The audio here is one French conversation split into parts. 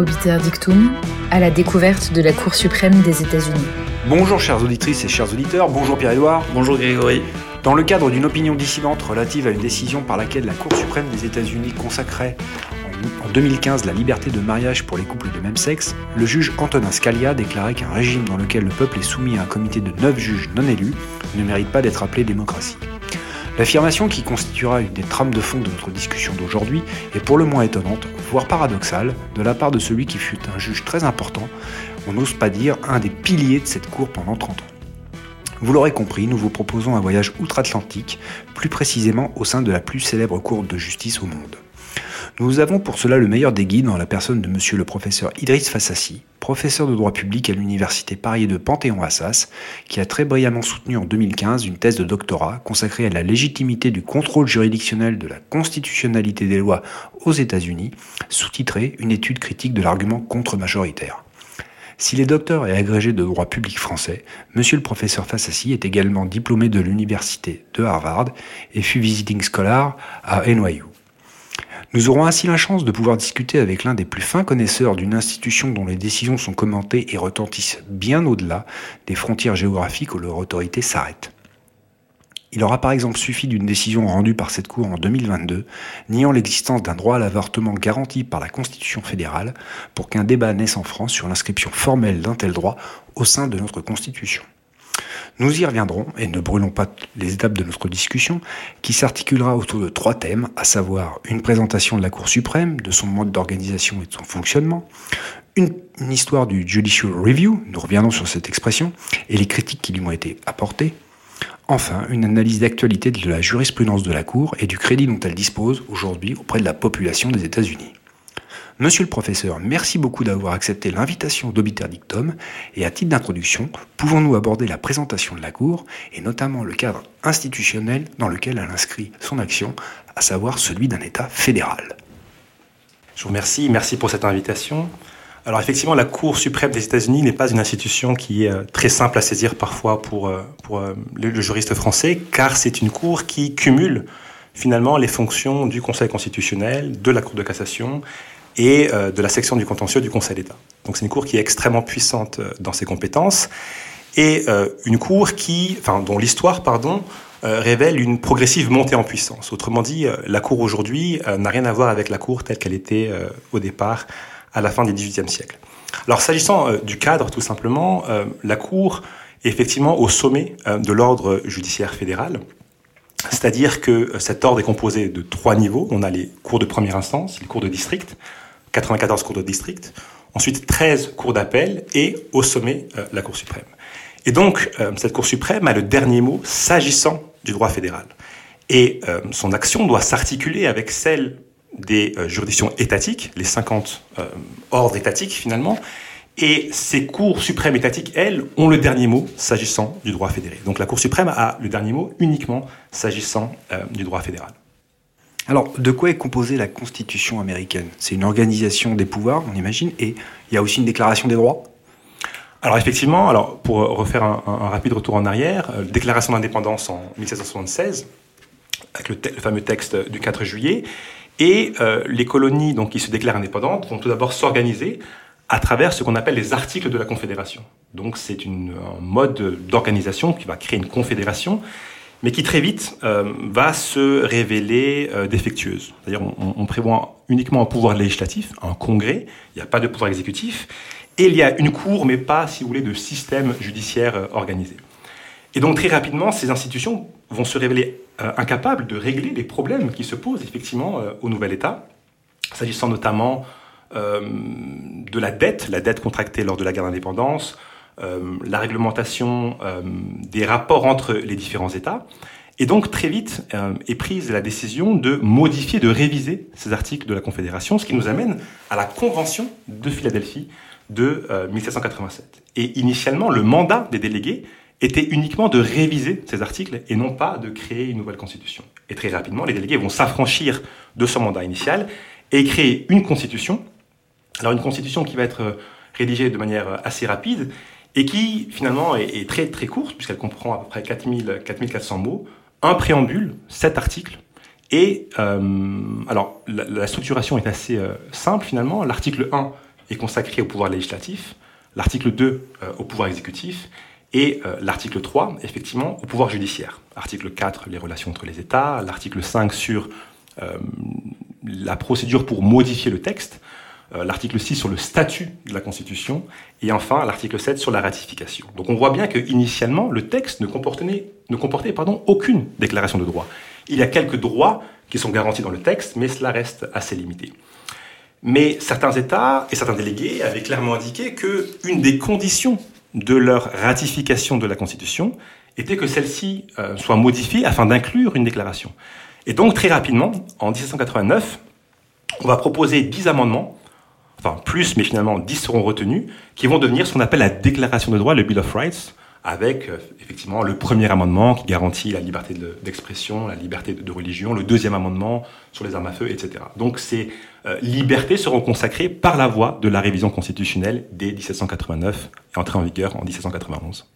Obiter Dictum, à la découverte de la Cour suprême des États-Unis. Bonjour chères auditrices et chers auditeurs, bonjour Pierre-Édouard. Bonjour Grégory. Dans le cadre d'une opinion dissidente relative à une décision par laquelle la Cour suprême des États-Unis consacrait en 2015 la liberté de mariage pour les couples de même sexe, le juge Antonin Scalia déclarait qu'un régime dans lequel le peuple est soumis à un comité de neuf juges non élus ne mérite pas d'être appelé démocratie. L'affirmation qui constituera une des trames de fond de notre discussion d'aujourd'hui est pour le moins étonnante, voire paradoxale, de la part de celui qui fut un juge très important, on n'ose pas dire un des piliers de cette cour pendant 30 ans. Vous l'aurez compris, nous vous proposons un voyage outre-Atlantique, plus précisément au sein de la plus célèbre cour de justice au monde. Nous avons pour cela le meilleur des guides dans la personne de monsieur le professeur Idriss Fassassi, professeur de droit public à l'université Paris de Panthéon-Assas, qui a très brillamment soutenu en 2015 une thèse de doctorat consacrée à la légitimité du contrôle juridictionnel de la constitutionnalité des lois aux États-Unis, sous-titrée Une étude critique de l'argument contre-majoritaire. S'il est docteur et agrégé de droit public français, monsieur le professeur Fassassi est également diplômé de l'université de Harvard et fut visiting scholar à NYU. Nous aurons ainsi la chance de pouvoir discuter avec l'un des plus fins connaisseurs d'une institution dont les décisions sont commentées et retentissent bien au-delà des frontières géographiques où leur autorité s'arrête. Il aura par exemple suffi d'une décision rendue par cette Cour en 2022, niant l'existence d'un droit à l'avortement garanti par la Constitution fédérale, pour qu'un débat naisse en France sur l'inscription formelle d'un tel droit au sein de notre Constitution. Nous y reviendrons, et ne brûlons pas les étapes de notre discussion, qui s'articulera autour de trois thèmes, à savoir une présentation de la Cour suprême, de son mode d'organisation et de son fonctionnement, une, histoire du Judicial Review, nous reviendrons sur cette expression, et les critiques qui lui ont été apportées, Enfin, une analyse d'actualité de la jurisprudence de la Cour et du crédit dont elle dispose aujourd'hui auprès de la population des États-Unis. Monsieur le professeur, merci beaucoup d'avoir accepté l'invitation d'Obiter Dictum et à titre d'introduction, pouvons-nous aborder la présentation de la Cour et notamment le cadre institutionnel dans lequel elle inscrit son action, à savoir celui d'un État fédéral? Je vous remercie, merci pour cette invitation. Alors effectivement, la Cour suprême des États-Unis n'est pas une institution qui est euh, très simple à saisir parfois pour, euh, pour euh, le, juriste français, car c'est une Cour qui cumule finalement les fonctions du Conseil constitutionnel, de la Cour de cassation et de la section du contentieux du Conseil d'État. Donc c'est une Cour qui est extrêmement puissante dans ses compétences et une Cour qui, dont l'histoire, pardon, révèle une progressive montée en puissance. Autrement dit, la Cour aujourd'hui n'a rien à voir avec la Cour telle qu'elle était au départ à la fin du XVIIIe siècle. Alors s'agissant euh, du cadre, tout simplement, euh, la Cour est effectivement au sommet euh, de l'ordre judiciaire fédéral. C'est-à-dire que cet ordre est composé de trois niveaux. On a les cours de première instance, les cours de district, 94 cours de district, ensuite 13 cours d'appel et au sommet la Cour suprême. Et donc cette Cour suprême a le dernier mot s'agissant du droit fédéral. Et son action doit s'articuler avec celle des euh, juridictions étatiques, les 50 euh, ordres étatiques finalement, et ces cours suprêmes étatiques, elles, ont le dernier mot s'agissant du droit fédéré. Donc la Cour suprême a le dernier mot uniquement s'agissant euh, du droit fédéral. Alors, de quoi est composée la Constitution américaine? C'est une organisation des pouvoirs, on imagine, et il y a aussi une déclaration des droits? Alors effectivement, pour refaire un, rapide retour en arrière, déclaration d'indépendance en 1776, avec le, le, fameux texte du 4 juillet, et euh, les colonies donc, qui se déclarent indépendantes vont tout d'abord s'organiser à travers ce qu'on appelle les articles de la Confédération. Donc c'est un mode d'organisation qui va créer une confédération, mais qui très vite euh, va se révéler euh, défectueuse. C'est-à-dire on, on, prévoit uniquement un pouvoir législatif, un congrès, il n'y a pas de pouvoir exécutif, et il y a une cour, mais pas, si vous voulez, de système judiciaire organisé. Et donc très rapidement, ces institutions vont se révéler euh, incapables de régler les problèmes qui se posent effectivement euh, au nouvel État, s'agissant notamment euh, de la dette, la dette contractée lors de la guerre d'indépendance, la réglementation des rapports entre les différents États. Et donc très vite est prise la décision de modifier, de réviser ces articles de la Confédération, ce qui nous amène à la Convention de Philadelphie de 1787. Et initialement, le mandat des délégués était uniquement de réviser ces articles et non pas de créer une nouvelle constitution. Et très rapidement, les délégués vont s'affranchir de ce mandat initial et créer une constitution. Alors une constitution qui va être euh, rédigée de manière euh, assez rapide et qui finalement est, très très courte puisqu'elle comprend à peu près 4000, 4400 mots, un préambule, sept articles. Et euh, alors la, structuration est assez simple finalement. L'article 1 est consacré au pouvoir législatif, l'article 2 au pouvoir exécutif et l'article 3, effectivement, au pouvoir judiciaire. Article 4, les relations entre les États, l'article 5 sur la procédure pour modifier le texte, euh, l'article 6 sur le statut de la Constitution, et enfin l'article 7 sur la ratification. Donc on voit bien que initialement le texte ne comportait, ne comportait pardon, aucune déclaration de droit. Il y a quelques droits qui sont garantis dans le texte, mais cela reste assez limité. Mais certains États et certains délégués avaient clairement indiqué que une des conditions de leur ratification de la Constitution était que celle-ci euh, soit modifiée afin d'inclure une déclaration. Et donc très rapidement, en 1789, on va proposer 10 amendements, enfin plus, mais finalement 10 seront retenus, qui vont devenir ce qu'on appelle la Déclaration de droits, le Bill of Rights, avec euh, effectivement le premier amendement qui garantit la liberté d'expression, la liberté de, religion, le deuxième amendement sur les armes à feu, etc. Donc ces euh, libertés seront consacrées par la voie de la révision constitutionnelle dès 1789 et entrée en vigueur en 1791.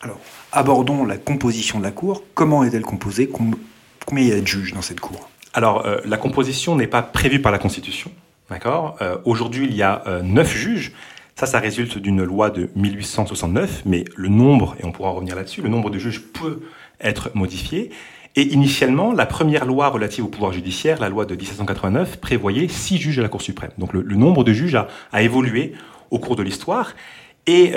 Alors, abordons la composition de la Cour. Comment est-elle composée? Combien il y a de juges dans cette Cour? Alors, euh, la composition n'est pas prévue par la Constitution. D'accord euh, Aujourd'hui, il y a euh, neuf juges. Ça, ça résulte d'une loi de 1869, mais le nombre, et on pourra revenir là-dessus, le nombre de juges peut être modifié. Et initialement, la première loi relative au pouvoir judiciaire, la loi de 1789, prévoyait six juges à la Cour suprême. Donc le, nombre de juges a, évolué au cours de l'histoire. Et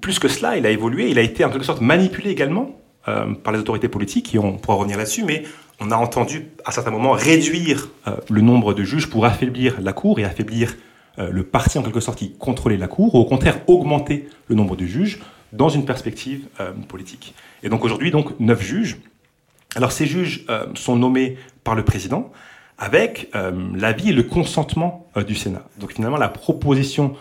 plus que cela, il a évolué, il a été en quelque sorte manipulé également euh, par les autorités politiques, et on pourra revenir là-dessus, mais on a entendu à certains moments réduire euh, le nombre de juges pour affaiblir la Cour et affaiblir euh, le parti en quelque sorte qui contrôlait la Cour, ou au contraire augmenter le nombre de juges dans une perspective politique. Et donc aujourd'hui, donc neuf juges. Alors ces juges sont nommés par le président avec l'avis et le consentement du Sénat. Donc finalement, la proposition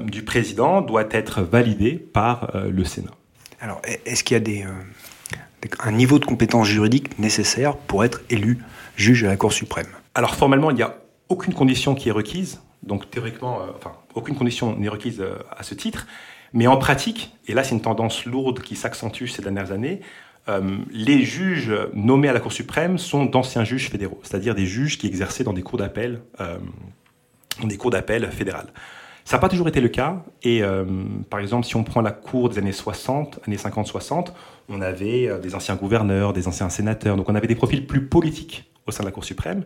du président doit être validée par le Sénat. Alors, est-ce qu'il y a des, un niveau de compétence juridique nécessaire pour être élu juge à la Cour suprême. Alors formellement, il n'y a aucune condition qui est requise, donc théoriquement, euh, enfin, aucune condition n'est requise euh, à ce titre, mais en pratique, et là c'est une tendance lourde qui s'accentue ces dernières années, euh, les juges nommés à la Cour suprême sont d'anciens juges fédéraux, c'est-à-dire des juges qui exerçaient dans des cours d'appel, dans des cours d'appel fédérales. Ça n'a pas toujours été le cas. Et euh, par exemple, si on prend la cour des années 60, années 50-60, on avait euh, des anciens gouverneurs, des anciens sénateurs. Donc on avait des profils plus politiques au sein de la Cour suprême.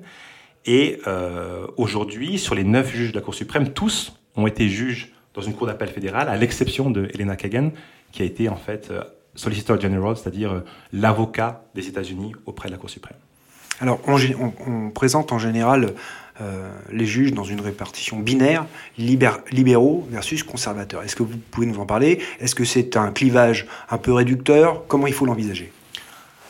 Et euh, aujourd'hui, sur les neuf juges de la Cour suprême, tous ont été juges dans une cour d'appel fédérale, à l'exception de Elena Kagan, qui a été en fait Solicitor General, c'est-à-dire l'avocat des États-Unis auprès de la Cour suprême. Alors, on, on présente en général euh, les juges dans une répartition binaire, libéraux versus conservateurs. Est-ce que vous pouvez nous en parler? Est-ce que c'est un clivage un peu réducteur? Comment il faut l'envisager?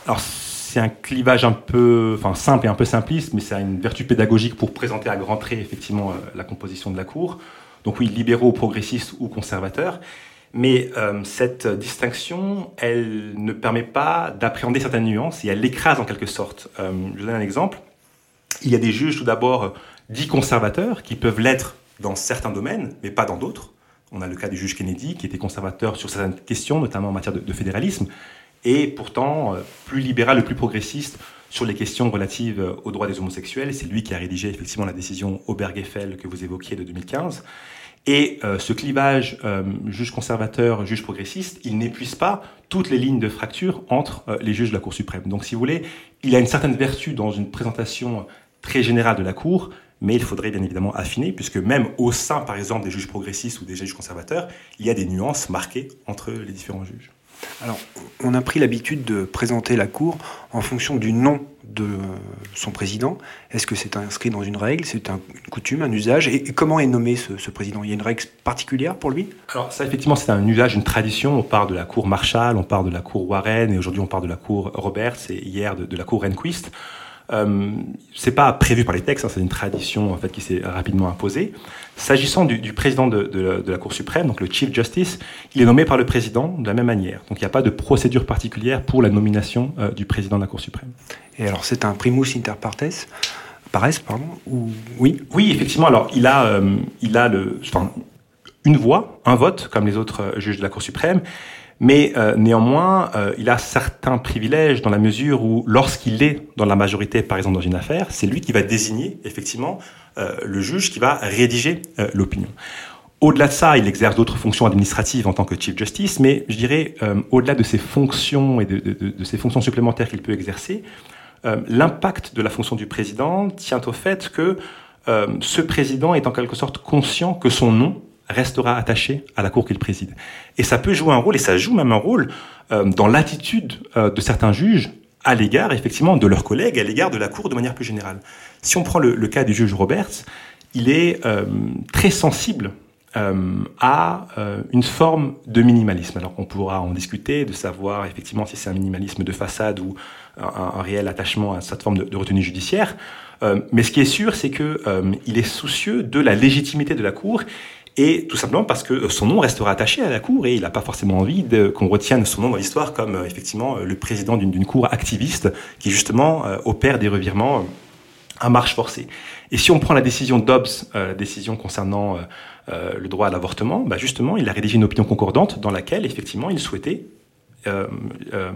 Alors, c'est un clivage un peu enfin, simple et un peu simpliste, mais c'est une vertu pédagogique pour présenter à grands traits effectivement euh, la composition de la Cour. Donc oui, libéraux, progressistes ou conservateurs. Mais euh, cette distinction, elle ne permet pas d'appréhender certaines nuances et elle l'écrase en quelque sorte. je vous donne un exemple. Il y a des juges tout d'abord dits conservateurs qui peuvent l'être dans certains domaines, mais pas dans d'autres. On a le cas du juge Kennedy qui était conservateur sur certaines questions, notamment en matière de, fédéralisme, et pourtant euh, plus libéral et plus progressiste sur les questions relatives euh, aux droits des homosexuels. C'est lui qui a rédigé effectivement la décision Obergefell que vous évoquiez de 2015. Et euh, ce clivage juge conservateur, juge progressiste, il n'épuise pas toutes les lignes de fracture entre les juges de la Cour suprême. Donc si vous voulez, il a une certaine vertu dans une présentation très général de la Cour, mais il faudrait bien évidemment affiner, puisque même au sein, par exemple, des juges progressistes ou des juges conservateurs, il y a des nuances marquées entre les différents juges. Alors, on a pris l'habitude de présenter la Cour en fonction du nom de son président. Est-ce que c'est inscrit dans une règle, c'est une coutume, un usage Et comment est nommé ce, président? Il y a une règle particulière pour lui? Alors ça, effectivement, c'est un usage, une tradition. On parle de la Cour Marshall, on parle de la Cour Warren, et aujourd'hui on parle de la Cour Roberts, et hier de, de la Cour Rehnquist. Euh, c'est pas prévu par les textes, hein, c'est une tradition en fait qui s'est rapidement imposée. S'agissant du, président de, la Cour suprême, donc le Chief Justice, il est nommé par le président de la même manière. Donc il n'y a pas de procédure particulière pour la nomination euh, du président de la Cour suprême. Et alors c'est un primus inter partes Pares, pardon ou... Oui Oui, effectivement. Alors il a, euh, il a le, enfin, une voix, un vote, comme les autres euh, juges de la Cour suprême. Mais euh, néanmoins, euh, il a certains privilèges dans la mesure où, lorsqu'il est dans la majorité, par exemple dans une affaire, c'est lui qui va désigner effectivement euh, le juge qui va rédiger l'opinion. au-delà de ça, il exerce d'autres fonctions administratives en tant que Chief Justice, mais je dirais, euh, au-delà de ses fonctions et de, de, de ces fonctions supplémentaires qu'il peut exercer, euh, l'impact de la fonction du président tient au fait que euh, ce président est en quelque sorte conscient que son nom restera attaché à la cour qu'il préside. Et ça peut jouer un rôle, et ça joue même un rôle, euh, dans l'attitude euh, de certains juges à l'égard, effectivement, de leurs collègues, à l'égard de la cour de manière plus générale. Si on prend le, cas du juge Roberts, il est euh, très sensible à une forme de minimalisme. Alors on pourra en discuter, de savoir effectivement si c'est un minimalisme de façade ou un, réel attachement à cette forme de, de retenue judiciaire. Mais ce qui est sûr, c'est que il est soucieux de la légitimité de la Cour et tout simplement parce que son nom restera attaché à la Cour et il n'a pas forcément envie qu'on retienne son nom dans l'histoire comme euh, effectivement le président d'une Cour activiste qui justement euh, opère des revirements à marche forcée. Et si on prend la décision Dobbs, euh, décision concernant euh, le droit à l'avortement, bah justement, il a rédigé une opinion concordante dans laquelle, effectivement, il souhaitait euh, euh,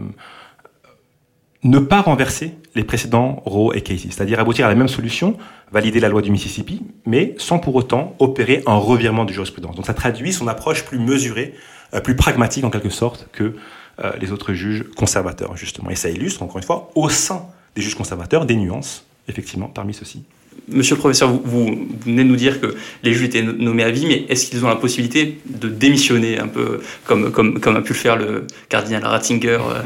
ne pas renverser les précédents Roe et Casey, c'est-à-dire aboutir à la même solution, valider la loi du Mississippi, mais sans pour autant opérer un revirement de jurisprudence. Donc ça traduit son approche plus mesurée, euh, plus pragmatique en quelque sorte que euh, les autres juges conservateurs, justement. Et ça illustre, encore une fois, au sein des juges conservateurs, des nuances, effectivement, parmi ceux-ci. Monsieur le professeur, vous, venez de nous dire que les juges étaient nommés à vie, mais est-ce qu'ils ont la possibilité de démissionner, un peu comme a pu le faire le cardinal Ratzinger euh,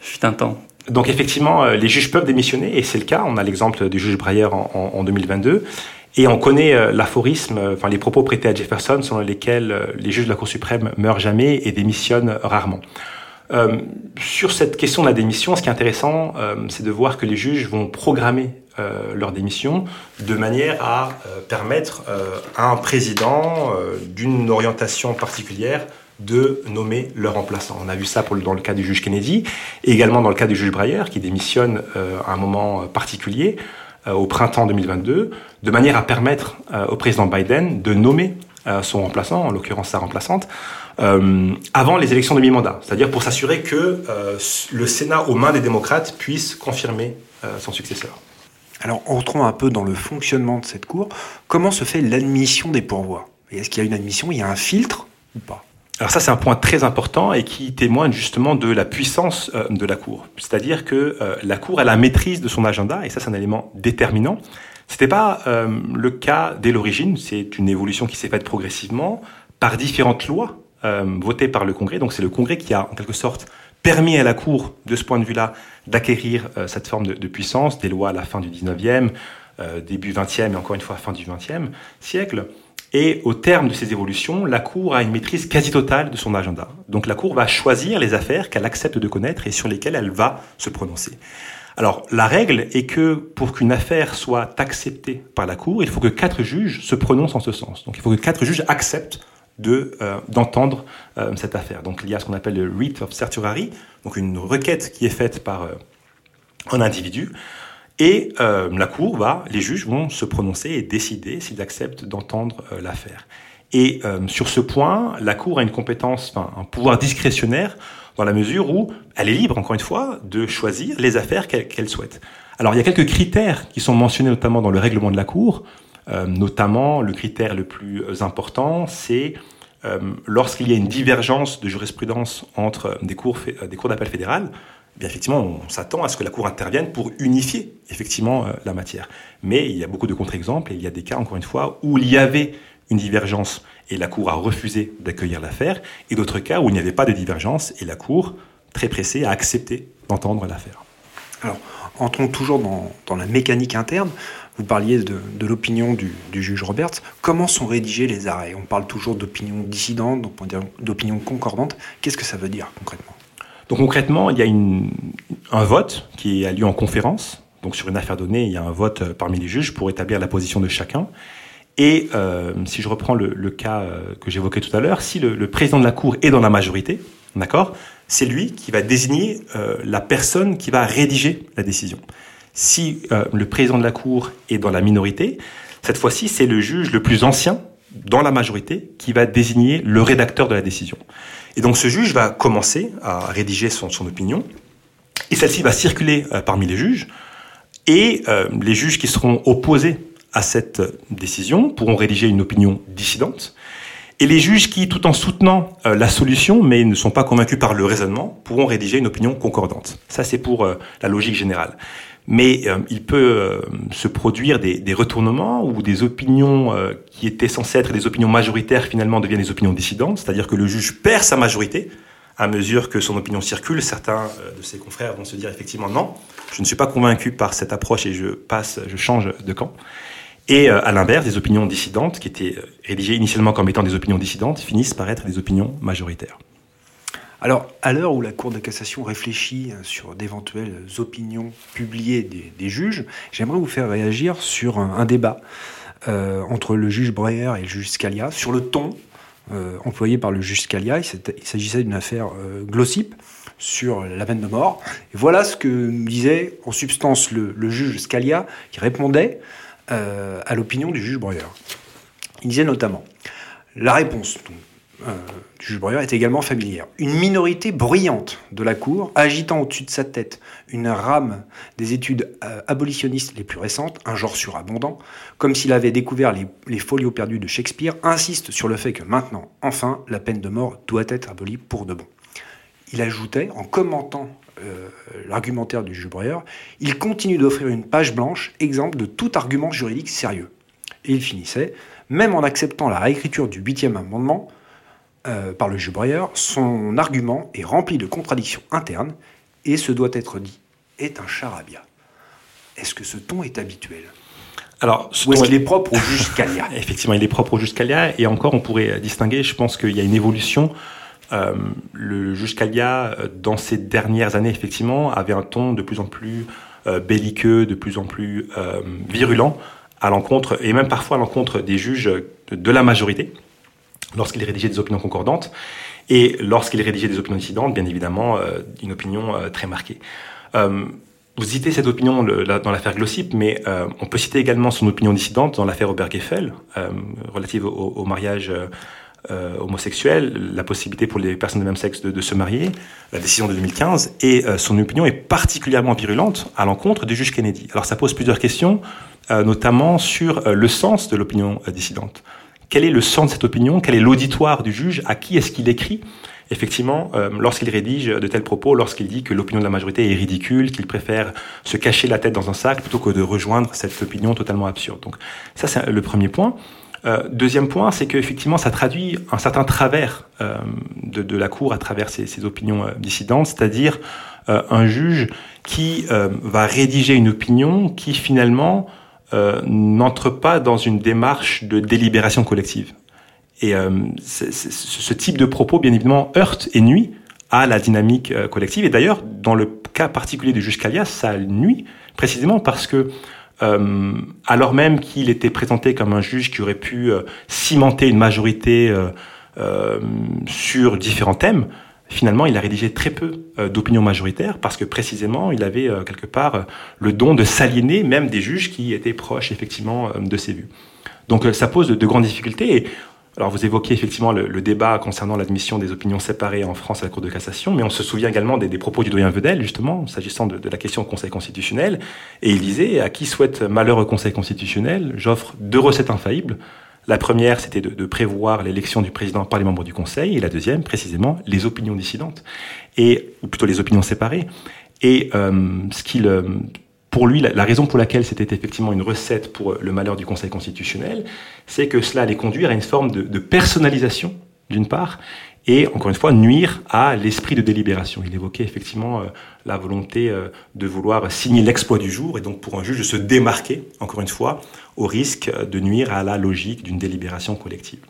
fut un temps? Donc effectivement, euh, les juges peuvent démissionner, et c'est le cas. On a l'exemple du juge Breyer en, en, en 2022. Et on connaît euh, l'aphorisme, enfin les propos prêtés à Jefferson, selon lesquels euh, les juges de la Cour suprême meurent jamais et démissionnent rarement. Euh, sur cette question de la démission, ce qui est intéressant, euh, c'est de voir que les juges vont programmer euh, leur démission de manière à permettre à un président d'une orientation particulière de nommer leur remplaçant. On a vu ça dans le cas du juge Kennedy, et également dans le cas du juge Breyer, qui démissionne euh, à un moment particulier, euh, au printemps 2022, de manière à permettre euh, au président Biden de nommer son remplaçant, en l'occurrence sa remplaçante, avant les élections de mi-mandat. C'est-à-dire pour s'assurer que le Sénat, aux mains des démocrates, puisse confirmer son successeur. Alors, on retrouve un peu dans le fonctionnement de cette cour. Comment se fait l'admission des pourvois? Est-ce qu'il y a une admission Il y a un filtre ou pas? Alors ça, c'est un point très important et qui témoigne justement de la puissance euh, de la Cour. C'est-à-dire que euh, la Cour a la maîtrise de son agenda, et ça, c'est un élément déterminant. C'était pas euh, le cas dès l'origine, c'est une évolution qui s'est faite progressivement par différentes lois votées par le Congrès. Donc c'est le Congrès qui a en quelque sorte permis à la Cour, de ce point de vue-là, d'acquérir euh, cette forme de, de, puissance, des lois à la fin du 19e, début 20e et encore une fois fin du 20e siècle. Et au terme de ces évolutions, la Cour a une maîtrise quasi totale de son agenda. Donc la Cour va choisir les affaires qu'elle accepte de connaître et sur lesquelles elle va se prononcer. Alors la règle est que pour qu'une affaire soit acceptée par la Cour, il faut que quatre juges se prononcent en ce sens. Donc il faut que quatre juges acceptent euh, d'entendre euh, cette affaire. Donc il y a ce qu'on appelle le writ of certiorari, donc une requête qui est faite par euh, un individu. Et la Cour va, les juges vont se prononcer et décider s'ils acceptent d'entendre l'affaire. Et sur ce point, la Cour a une compétence, un pouvoir discrétionnaire dans la mesure où elle est libre, encore une fois, de choisir les affaires qu'elle qu souhaite. Alors il y a quelques critères qui sont mentionnés notamment dans le règlement de la Cour, notamment le critère le plus important, c'est euh, lorsqu'il y a une divergence de jurisprudence entre des cours, des cours d'appel fédérales, bien effectivement, on s'attend à ce que la Cour intervienne pour unifier effectivement euh, la matière. Mais il y a beaucoup de contre-exemples et il y a des cas, encore une fois, où il y avait une divergence et la Cour a refusé d'accueillir l'affaire, et d'autres cas où il n'y avait pas de divergence et la Cour, très pressée, a accepté d'entendre l'affaire. Alors, entrons toujours dans, la mécanique interne. Vous parliez de, l'opinion du, juge Roberts. Comment sont rédigés les arrêts? On parle toujours d'opinion dissidente, d'opinion concordante. Qu'est-ce que ça veut dire concrètement? Donc concrètement, il y a un vote qui a lieu en conférence. Donc sur une affaire donnée, il y a un vote parmi les juges pour établir la position de chacun. Et euh, si je reprends le, cas euh, que j'évoquais tout à l'heure, si le, président de la Cour est dans la majorité, d'accord, c'est lui qui va désigner euh, la personne qui va rédiger la décision. Si euh, le président de la Cour est dans la minorité, cette fois-ci, c'est le juge le plus ancien dans la majorité qui va désigner le rédacteur de la décision. Et donc ce juge va commencer à rédiger son, opinion, et celle-ci va circuler euh, parmi les juges, et euh, les juges qui seront opposés à cette décision pourront rédiger une opinion dissidente, Et les juges qui, tout en soutenant la solution, mais ne sont pas convaincus par le raisonnement, pourront rédiger une opinion concordante. Ça, c'est pour la logique générale. Mais euh, il peut se produire des, retournements ou des opinions qui étaient censées être des opinions majoritaires finalement deviennent des opinions dissidentes, c'est-à-dire que le juge perd sa majorité à mesure que son opinion circule. Certains de ses confrères vont se dire effectivement non, je ne suis pas convaincu par cette approche et je passe, je change de camp. Et euh, à l'inverse, des opinions dissidentes, qui étaient euh, rédigées initialement comme étant des opinions dissidentes, finissent par être des opinions majoritaires. Alors, à l'heure où la Cour de cassation réfléchit euh, sur d'éventuelles opinions publiées des, juges, j'aimerais vous faire réagir sur un, débat entre le juge Breyer et le juge Scalia sur le ton employé par le juge Scalia. Il s'agissait d'une affaire Glossip sur la peine de mort. Voilà ce que disait en substance le, juge Scalia, qui répondait euh, à l'opinion du juge Breuer. Il disait notamment La réponse euh, du juge Breuer est également familière. Une minorité bruyante de la Cour, agitant au-dessus de sa tête une rame des études euh, abolitionnistes les plus récentes, un genre surabondant, comme s'il avait découvert les, folios perdus de Shakespeare, insiste sur le fait que maintenant, enfin, la peine de mort doit être abolie pour de bon. Il ajoutait, en commentant euh, l'argumentaire du juge Breyer, il continue d'offrir une page blanche, exemple de tout argument juridique sérieux. Et il finissait, même en acceptant la réécriture du huitième amendement euh, par le juge Breyer, son argument est rempli de contradictions internes et ce doit être dit est un charabia. Est-ce que ce ton est habituel? Alors, Ou est-ce qu'il est propre au juge Scalia? Effectivement, il est propre au juge Scalia, et encore, on pourrait distinguer, je pense qu'il y a une évolution. Euh, le juge Calia, euh, dans ces dernières années, effectivement, avait un ton de plus en plus euh, belliqueux, de plus en plus virulent à l'encontre, et même parfois à l'encontre des juges de, la majorité, lorsqu'il rédigeait des opinions concordantes, et lorsqu'il rédigeait des opinions dissidentes, bien évidemment, une opinion très marquée. vous citez cette opinion dans l'affaire Glossip, mais on peut citer également son opinion dissidente dans l'affaire Obergefell, relative au, mariage euh, homosexuels, la possibilité pour les personnes de même sexe de, se marier, la décision de 2015, et euh, son opinion est particulièrement virulente à l'encontre du juge Kennedy. Alors ça pose plusieurs questions, euh, notamment sur le sens de l'opinion dissidente. Quel est le sens de cette opinion Quel est l'auditoire du juge À qui est-ce qu'il écrit effectivement, lorsqu'il rédige de tels propos, lorsqu'il dit que l'opinion de la majorité est ridicule, qu'il préfère se cacher la tête dans un sac plutôt que de rejoindre cette opinion totalement absurde. Donc ça, c'est le premier point. Euh, deuxième point, c'est qu'effectivement, ça traduit un certain travers euh, de, la Cour à travers ses, opinions euh, dissidentes, c'est-à-dire euh, un juge qui euh, va rédiger une opinion qui finalement n'entre pas dans une démarche de délibération collective. Et ce type de propos, bien évidemment, heurte et nuit à la dynamique collective. Et d'ailleurs, dans le cas particulier du juge Calias, ça nuit précisément parce que euh, alors même qu'il était présenté comme un juge qui aurait pu euh, cimenter une majorité euh, sur différents thèmes, finalement, il a rédigé très peu d'opinions majoritaires parce que précisément, il avait quelque part le don de s'aliéner même des juges qui étaient proches effectivement de ses vues. Donc ça pose de, de grandes difficultés alors vous évoquez effectivement le, débat concernant l'admission des opinions séparées en France à la Cour de cassation, mais on se souvient également des, propos du doyen Vedel, justement, s'agissant de, la question au Conseil constitutionnel, et il disait, à qui souhaite malheur au Conseil constitutionnel, j'offre deux recettes infaillibles. La première, c'était de, prévoir l'élection du président par les membres du Conseil, et la deuxième, précisément, les opinions dissidentes, et, ou plutôt les opinions séparées. Et euh, ce qu'il euh, pour lui, la, raison pour laquelle c'était effectivement une recette pour le malheur du Conseil constitutionnel, c'est que cela allait conduire à une forme de, personnalisation, d'une part, et encore une fois, nuire à l'esprit de délibération. Il évoquait effectivement euh, la volonté euh, de vouloir signer l'exploit du jour, et donc pour un juge de se démarquer, encore une fois, au risque de nuire à la logique d'une délibération collective.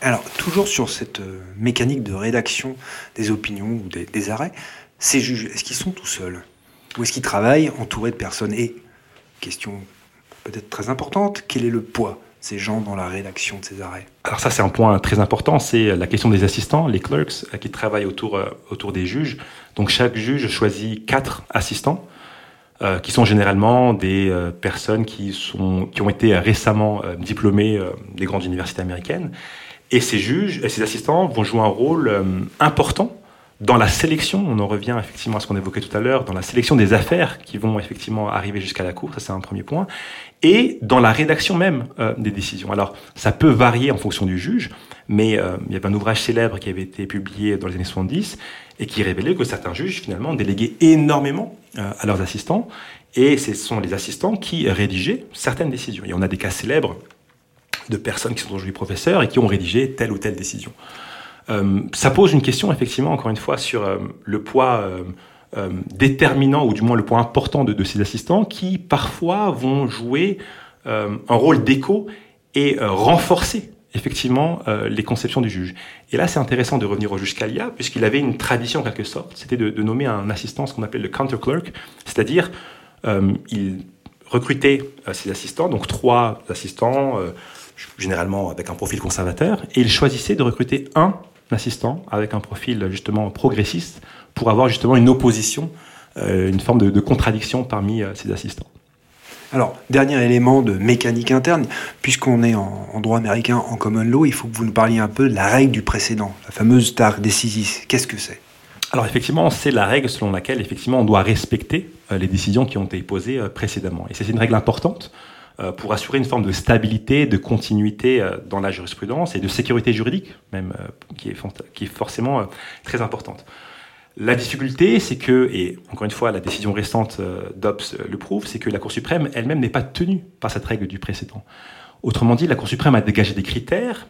Alors, toujours sur cette euh, mécanique de rédaction des opinions ou des, des arrêts, ces juges, est-ce qu'ils sont tout seuls où est-ce qu'il travaille entouré de personnes? Et, question peut-être très importante, quel est le poids ces gens dans la rédaction de ces arrêts Alors ça c'est un point très important, c'est la question des assistants, les clerks, euh, qui travaillent autour, euh, autour des juges. Donc chaque juge choisit quatre assistants, euh, qui sont généralement des personnes qui, sont, qui ont été récemment diplômées des grandes universités américaines. Et ces juges et ces assistants vont jouer un rôle important dans la sélection, on en revient effectivement à ce qu'on évoquait tout à l'heure, dans la sélection des affaires qui vont effectivement arriver jusqu'à la Cour, ça c'est un premier point, et dans la rédaction même euh, des décisions. Alors, ça peut varier en fonction du juge, mais euh, il y avait un ouvrage célèbre qui avait été publié dans les années 70 et qui révélait que certains juges finalement déléguaient énormément euh, à leurs assistants, et ce sont les assistants qui rédigeaient certaines décisions. Et on a des cas célèbres de personnes qui sont aujourd'hui professeurs et qui ont rédigé telle ou telle décision. Euh, ça pose une question, effectivement, encore une fois, sur euh, le poids euh, déterminant, ou du moins le poids important de, ces assistants, qui parfois vont jouer un rôle d'écho et renforcer effectivement les conceptions du juge. Et là, c'est intéressant de revenir au juge Scalia, puisqu'il avait une tradition en quelque sorte, c'était de, nommer un assistant, ce qu'on appelle le counter clerk, c'est-à-dire il recrutait ses assistants, donc trois assistants, généralement avec un profil conservateur, et il choisissait de recruter un assistant avec un profil justement progressiste pour avoir justement une opposition, euh, une forme de, contradiction parmi euh, ces assistants. Alors, dernier élément de mécanique interne, puisqu'on est en, droit américain, en common law, il faut que vous nous parliez un peu de la règle du précédent, la fameuse stare decisis. Qu'est-ce que c'est? Alors effectivement, c'est la règle selon laquelle effectivement on doit respecter euh, les décisions qui ont été posées précédemment. Et c'est une règle importante euh, pour assurer une forme de stabilité, de continuité euh, dans la jurisprudence et de sécurité juridique, même, euh, qui est, forcément très importante. La difficulté, c'est que, et encore une fois, la décision récente d'Ops le prouve, c'est que la Cour suprême elle-même n'est pas tenue par cette règle du précédent. Autrement dit, la Cour suprême a dégagé des critères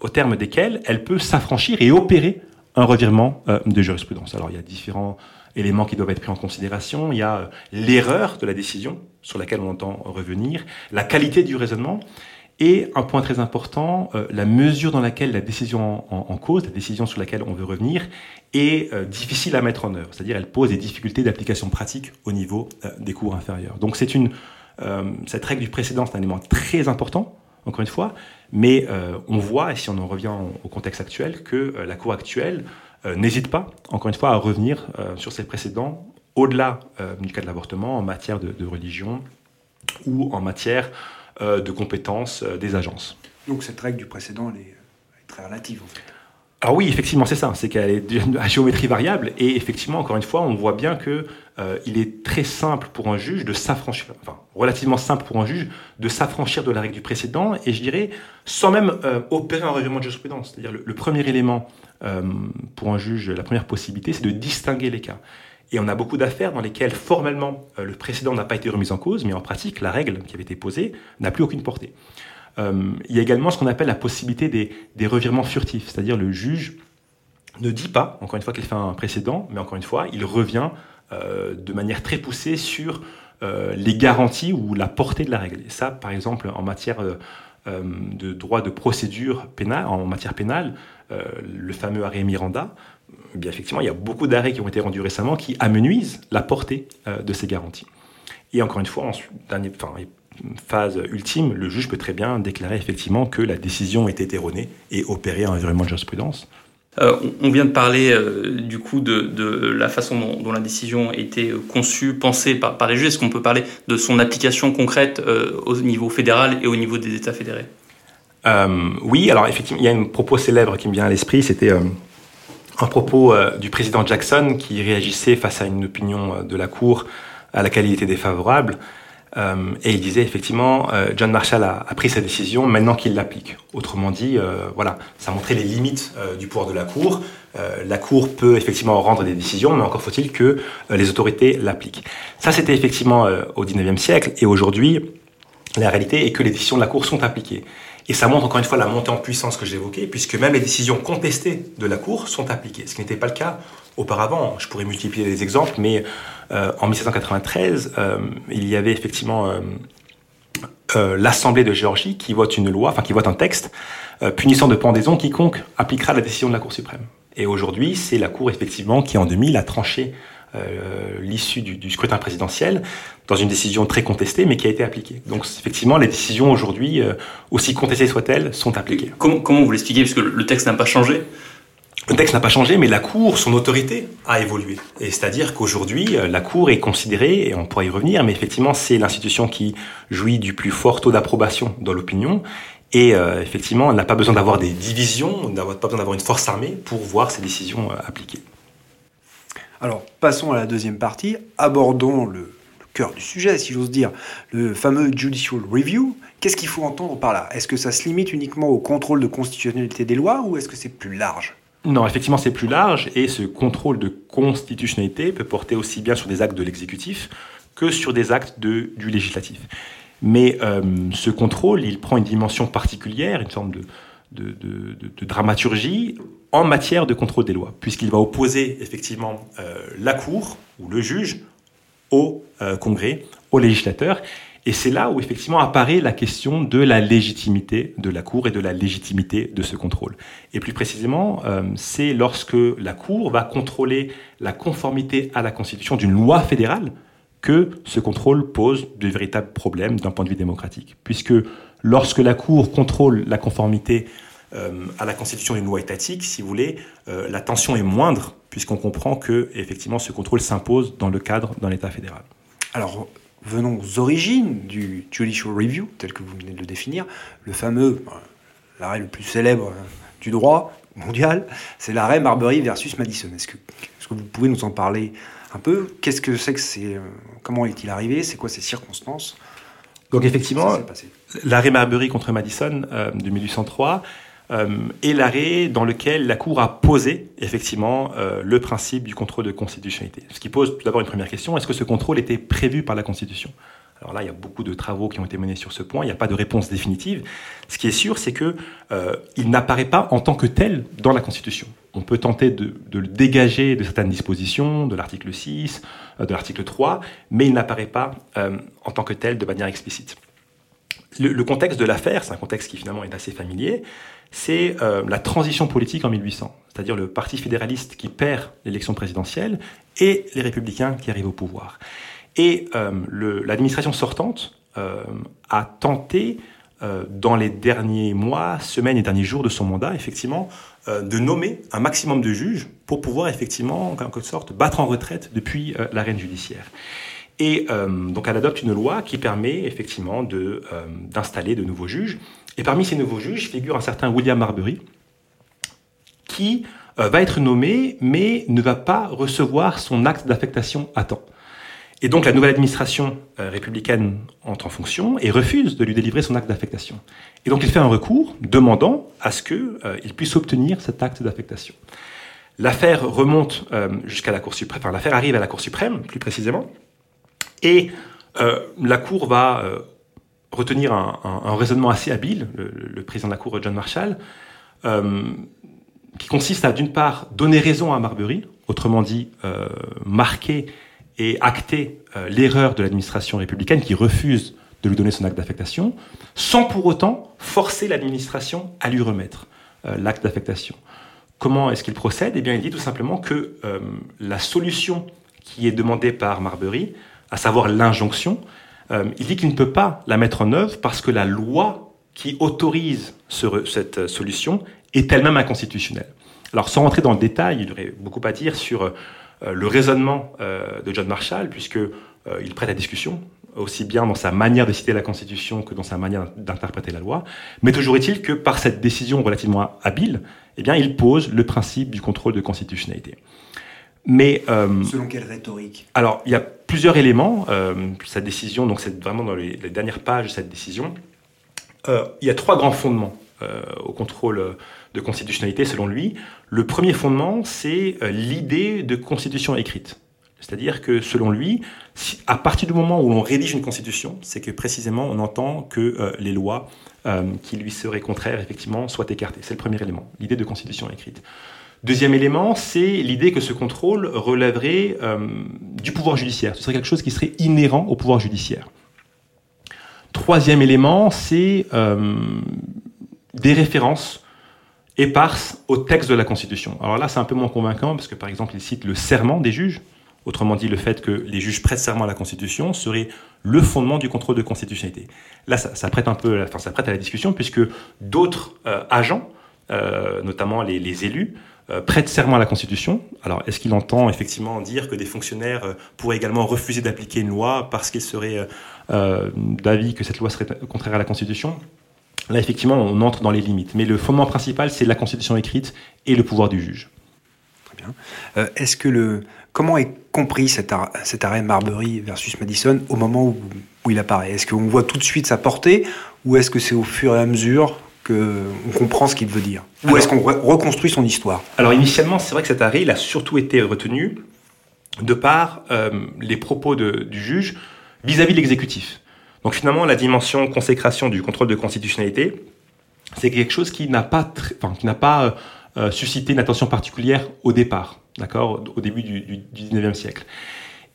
au terme desquels elle peut s'affranchir et opérer un revirement de jurisprudence. Alors, il y a différents éléments qui doivent être pris en considération. Il y a euh, l'erreur de la décision sur laquelle on entend revenir, la qualité du raisonnement et un point très important, euh, la mesure dans laquelle la décision en, cause, la décision sur laquelle on veut revenir, est euh, difficile à mettre en œuvre. C'est-à-dire elle pose des difficultés d'application pratique au niveau des cours inférieurs. Donc c'est une cette règle du précédent, c'est un élément très important, encore une fois, mais on voit, et si on en revient au contexte actuel, que la Cour actuelle n'hésite pas, encore une fois, à revenir euh, sur ses précédents, au-delà euh, du cas de l'avortement, en matière de, religion ou en matière de compétences des agences. Donc cette règle du précédent, elle est, très relative en fait. Alors oui, effectivement, c'est ça. C'est qu'elle est à géométrie variable. Et effectivement, encore une fois, on voit bien que il est très simple pour un juge de s'affranchir, enfin relativement simple pour un juge de s'affranchir de la règle du précédent. Et je dirais, sans même opérer un revirement de jurisprudence. C'est-à-dire le, premier élément euh, pour un juge, la première possibilité, c'est de distinguer les cas. Et on a beaucoup d'affaires dans lesquelles formellement euh, le précédent n'a pas été remis en cause, mais en pratique, la règle qui avait été posée n'a plus aucune portée. Euh, il y a également ce qu'on appelle la possibilité des, revirements furtifs, c'est-à-dire le juge ne dit pas, encore une fois, qu'il fait un précédent, mais encore une fois, il revient de manière très poussée sur les garanties ou la portée de la règle. Et ça, par exemple, en matière de droit de procédure pénale, en matière pénale, euh, le fameux arrêt Miranda, eh bien effectivement, il y a beaucoup d'arrêts qui ont été rendus récemment qui amenuisent la portée euh, de ces garanties. Et encore une fois, en dernière, phase ultime, le juge peut très bien déclarer effectivement que la décision était erronée et opérer un environnement de jurisprudence. Euh, on vient de parler du coup de, la façon dont, la décision a été conçue, pensée par, par les juges. Est-ce qu'on peut parler de son application concrète au niveau fédéral et au niveau des États fédérés? Euh, oui, alors effectivement, il y a un propos célèbre qui me vient à l'esprit, c'était euh, un propos euh, du président Jackson qui réagissait face à une opinion de la Cour à laquelle il était défavorable. Et il disait effectivement, John Marshall a, pris sa décision maintenant qu'il l'applique. Autrement dit, voilà, ça montrait les limites du pouvoir de la Cour. la Cour peut effectivement rendre des décisions, mais encore faut-il que les autorités l'appliquent. Ça, c'était effectivement au XIXe siècle, et aujourd'hui, la réalité est que les décisions de la Cour sont appliquées. Et ça montre encore une fois la montée en puissance que j'évoquais, puisque même les décisions contestées de la Cour sont appliquées, ce qui n'était pas le cas auparavant. Je pourrais multiplier les exemples, mais euh, en 1793, euh, il y avait effectivement euh, l'Assemblée de Géorgie qui vote une loi, enfin qui vote un texte punissant de pendaison quiconque appliquera la décision de la Cour suprême. Et aujourd'hui, c'est la Cour effectivement qui en 2000 a tranché euh, l'issue du, scrutin présidentiel dans une décision très contestée, mais qui a été appliquée. Donc effectivement, les décisions aujourd'hui, euh, aussi contestées soient-elles, sont appliquées. Comment, comment vous l'expliquez? Parce que le texte n'a pas changé le texte n'a pas changé, mais la Cour, son autorité a évolué. Et c'est-à-dire qu'aujourd'hui, euh, la Cour est considérée, et on pourra y revenir, mais effectivement, c'est l'institution qui jouit du plus fort taux d'approbation dans l'opinion. Et euh, effectivement, on n'a pas besoin d'avoir des divisions, on n'a pas besoin d'avoir une force armée pour voir ces décisions euh, appliquées. Alors, passons à la deuxième partie. Abordons le, cœur du sujet, si j'ose dire, le fameux Judicial Review. Qu'est-ce qu'il faut entendre par là? Est-ce que ça se limite uniquement au contrôle de constitutionnalité des lois ou est-ce que c'est plus large? Non, effectivement, c'est plus large et ce contrôle de constitutionnalité peut porter aussi bien sur des actes de l'exécutif que sur des actes du législatif. Mais euh, ce contrôle, il prend une dimension particulière, une forme de dramaturgie en matière de contrôle des lois, puisqu'il va opposer effectivement euh, la Cour ou le juge au euh, Congrès, au législateur. Et c'est là où effectivement apparaît la question de la légitimité de la Cour et de la légitimité de ce contrôle. Et plus précisément, euh, c'est lorsque la Cour va contrôler la conformité à la Constitution d'une loi fédérale, que ce contrôle pose de véritables problèmes d'un point de vue démocratique. Puisque lorsque la Cour contrôle la conformité à la constitution d'une loi étatique, si vous voulez, euh, la tension est moindre, puisqu'on comprend que effectivement ce contrôle s'impose dans le cadre d'un État fédéral. Alors, venons aux origines du Judicial Review, tel que vous venez de le définir. Le fameux, euh, l'arrêt le plus célèbre euh, du droit mondial, c'est l'arrêt Marbury versus Madison. Est-ce que, est que, vous pouvez nous en parler un peu? Qu'est-ce que c'est que c'est euh, Comment est-il arrivé? C'est quoi ces circonstances? Donc effectivement, l'arrêt Marbury contre Madison euh, de 1803 euh, est l'arrêt dans lequel la Cour a posé effectivement euh, le principe du contrôle de constitutionnalité. Ce qui pose tout d'abord une première question est-ce que ce contrôle était prévu par la Constitution? Alors là, il y a beaucoup de travaux qui ont été menés sur ce point. Il n'y a pas de réponse définitive. Ce qui est sûr, c'est que euh, il n'apparaît pas en tant que tel dans la Constitution. On peut tenter de, le dégager de certaines dispositions, de l'article 6, euh, de l'article 3, mais il n'apparaît pas euh, en tant que tel de manière explicite. Le contexte de l'affaire, c'est un contexte qui finalement est assez familier, c'est euh, la transition politique en 1800, c'est-à-dire le parti fédéraliste qui perd l'élection présidentielle et les républicains qui arrivent au pouvoir. Et euh, l'administration sortante euh, a tenté, euh, dans les derniers mois, semaines et derniers jours de son mandat, effectivement, euh, de nommer un maximum de juges pour pouvoir, effectivement, en quelque sorte, battre en retraite depuis euh, l'arène judiciaire. Et donc elle adopte une loi qui permet effectivement d'installer de, de nouveaux juges. Et parmi ces nouveaux juges figure un certain William Marbury, qui va être nommé, mais ne va pas recevoir son acte d'affectation à temps. Et donc la nouvelle administration euh, républicaine entre en fonction et refuse de lui délivrer son acte d'affectation. Et donc il fait un recours demandant à ce qu'il euh, puisse obtenir cet acte d'affectation. L'affaire remonte euh, jusqu'à la Cour suprême, enfin l'affaire arrive à la Cour suprême plus précisément, et euh, la Cour va euh, retenir un, raisonnement assez habile, le, président de la Cour John Marshall, euh, qui consiste à d'une part donner raison à Marbury, autrement dit marquer et acter euh, l'erreur de l'administration républicaine qui refuse de lui donner son acte d'affectation, sans pour autant forcer l'administration à lui remettre euh, l'acte d'affectation. Comment est-ce qu'il procède? Eh bien, il dit tout simplement que euh, la solution qui est demandée par Marbury, à savoir l'injonction, euh, il dit qu'il ne peut pas la mettre en œuvre parce que la loi qui autorise ce, cette solution est elle-même inconstitutionnelle. Alors, sans rentrer dans le détail, il y aurait beaucoup à dire sur euh, le raisonnement euh, de John Marshall, puisqu'il euh, prête à discussion, aussi bien dans sa manière de citer la Constitution que dans sa manière d'interpréter la loi. Mais toujours est-il que par cette décision relativement habile, eh bien, il pose le principe du contrôle de constitutionnalité. Mais euh, selon quelle rhétorique? Alors, il y a plusieurs éléments. Euh, cette décision, donc c'est vraiment dans les, dernières pages de cette décision. Euh, il y a trois grands fondements au contrôle de constitutionnalité, selon lui. Le premier fondement, c'est l'idée de constitution écrite. C'est-à-dire que, selon lui, si, à partir du moment où l'on rédige une constitution, c'est que précisément on entend que euh, les lois euh, qui lui seraient contraires, effectivement, soient écartées. C'est le premier élément, l'idée de constitution écrite. Deuxième élément, c'est l'idée que ce contrôle relèverait euh, du pouvoir judiciaire. Ce serait quelque chose qui serait inhérent au pouvoir judiciaire. Troisième élément, c'est des références éparses au texte de la Constitution. Alors là, c'est un peu moins convaincant parce que, par exemple, il cite le serment des juges. Autrement dit, le fait que les juges prêtent serment à la Constitution serait le fondement du contrôle de constitutionnalité. Là, ça, prête un peu, enfin, ça prête à la discussion puisque d'autres euh, agents, euh, notamment les élus, euh, prêtent serment à la Constitution. Alors, est-ce qu'il entend effectivement dire que des fonctionnaires euh, pourraient également refuser d'appliquer une loi parce qu'ils seraient euh, d'avis que cette loi serait contraire à la Constitution? Là effectivement on entre dans les limites. Mais le fondement principal c'est la constitution écrite et le pouvoir du juge. Très bien. Est-ce que le comment est compris cet, arrêt Marbury versus Madison au moment où, où il apparaît? Est-ce qu'on voit tout de suite sa portée ou est-ce que c'est au fur et à mesure qu'on comprend ce qu'il veut dire Ou est-ce qu'on reconstruit son histoire? Alors initialement, c'est vrai que cet arrêt, il a surtout été retenu de par euh, les propos du juge vis-à-vis de l'exécutif. Donc finalement, la dimension consécration du contrôle de constitutionnalité, c'est quelque chose qui n'a pas, qui n'a pas euh, euh, suscité une attention particulière au départ, d'accord, au début du, du, du 19e siècle.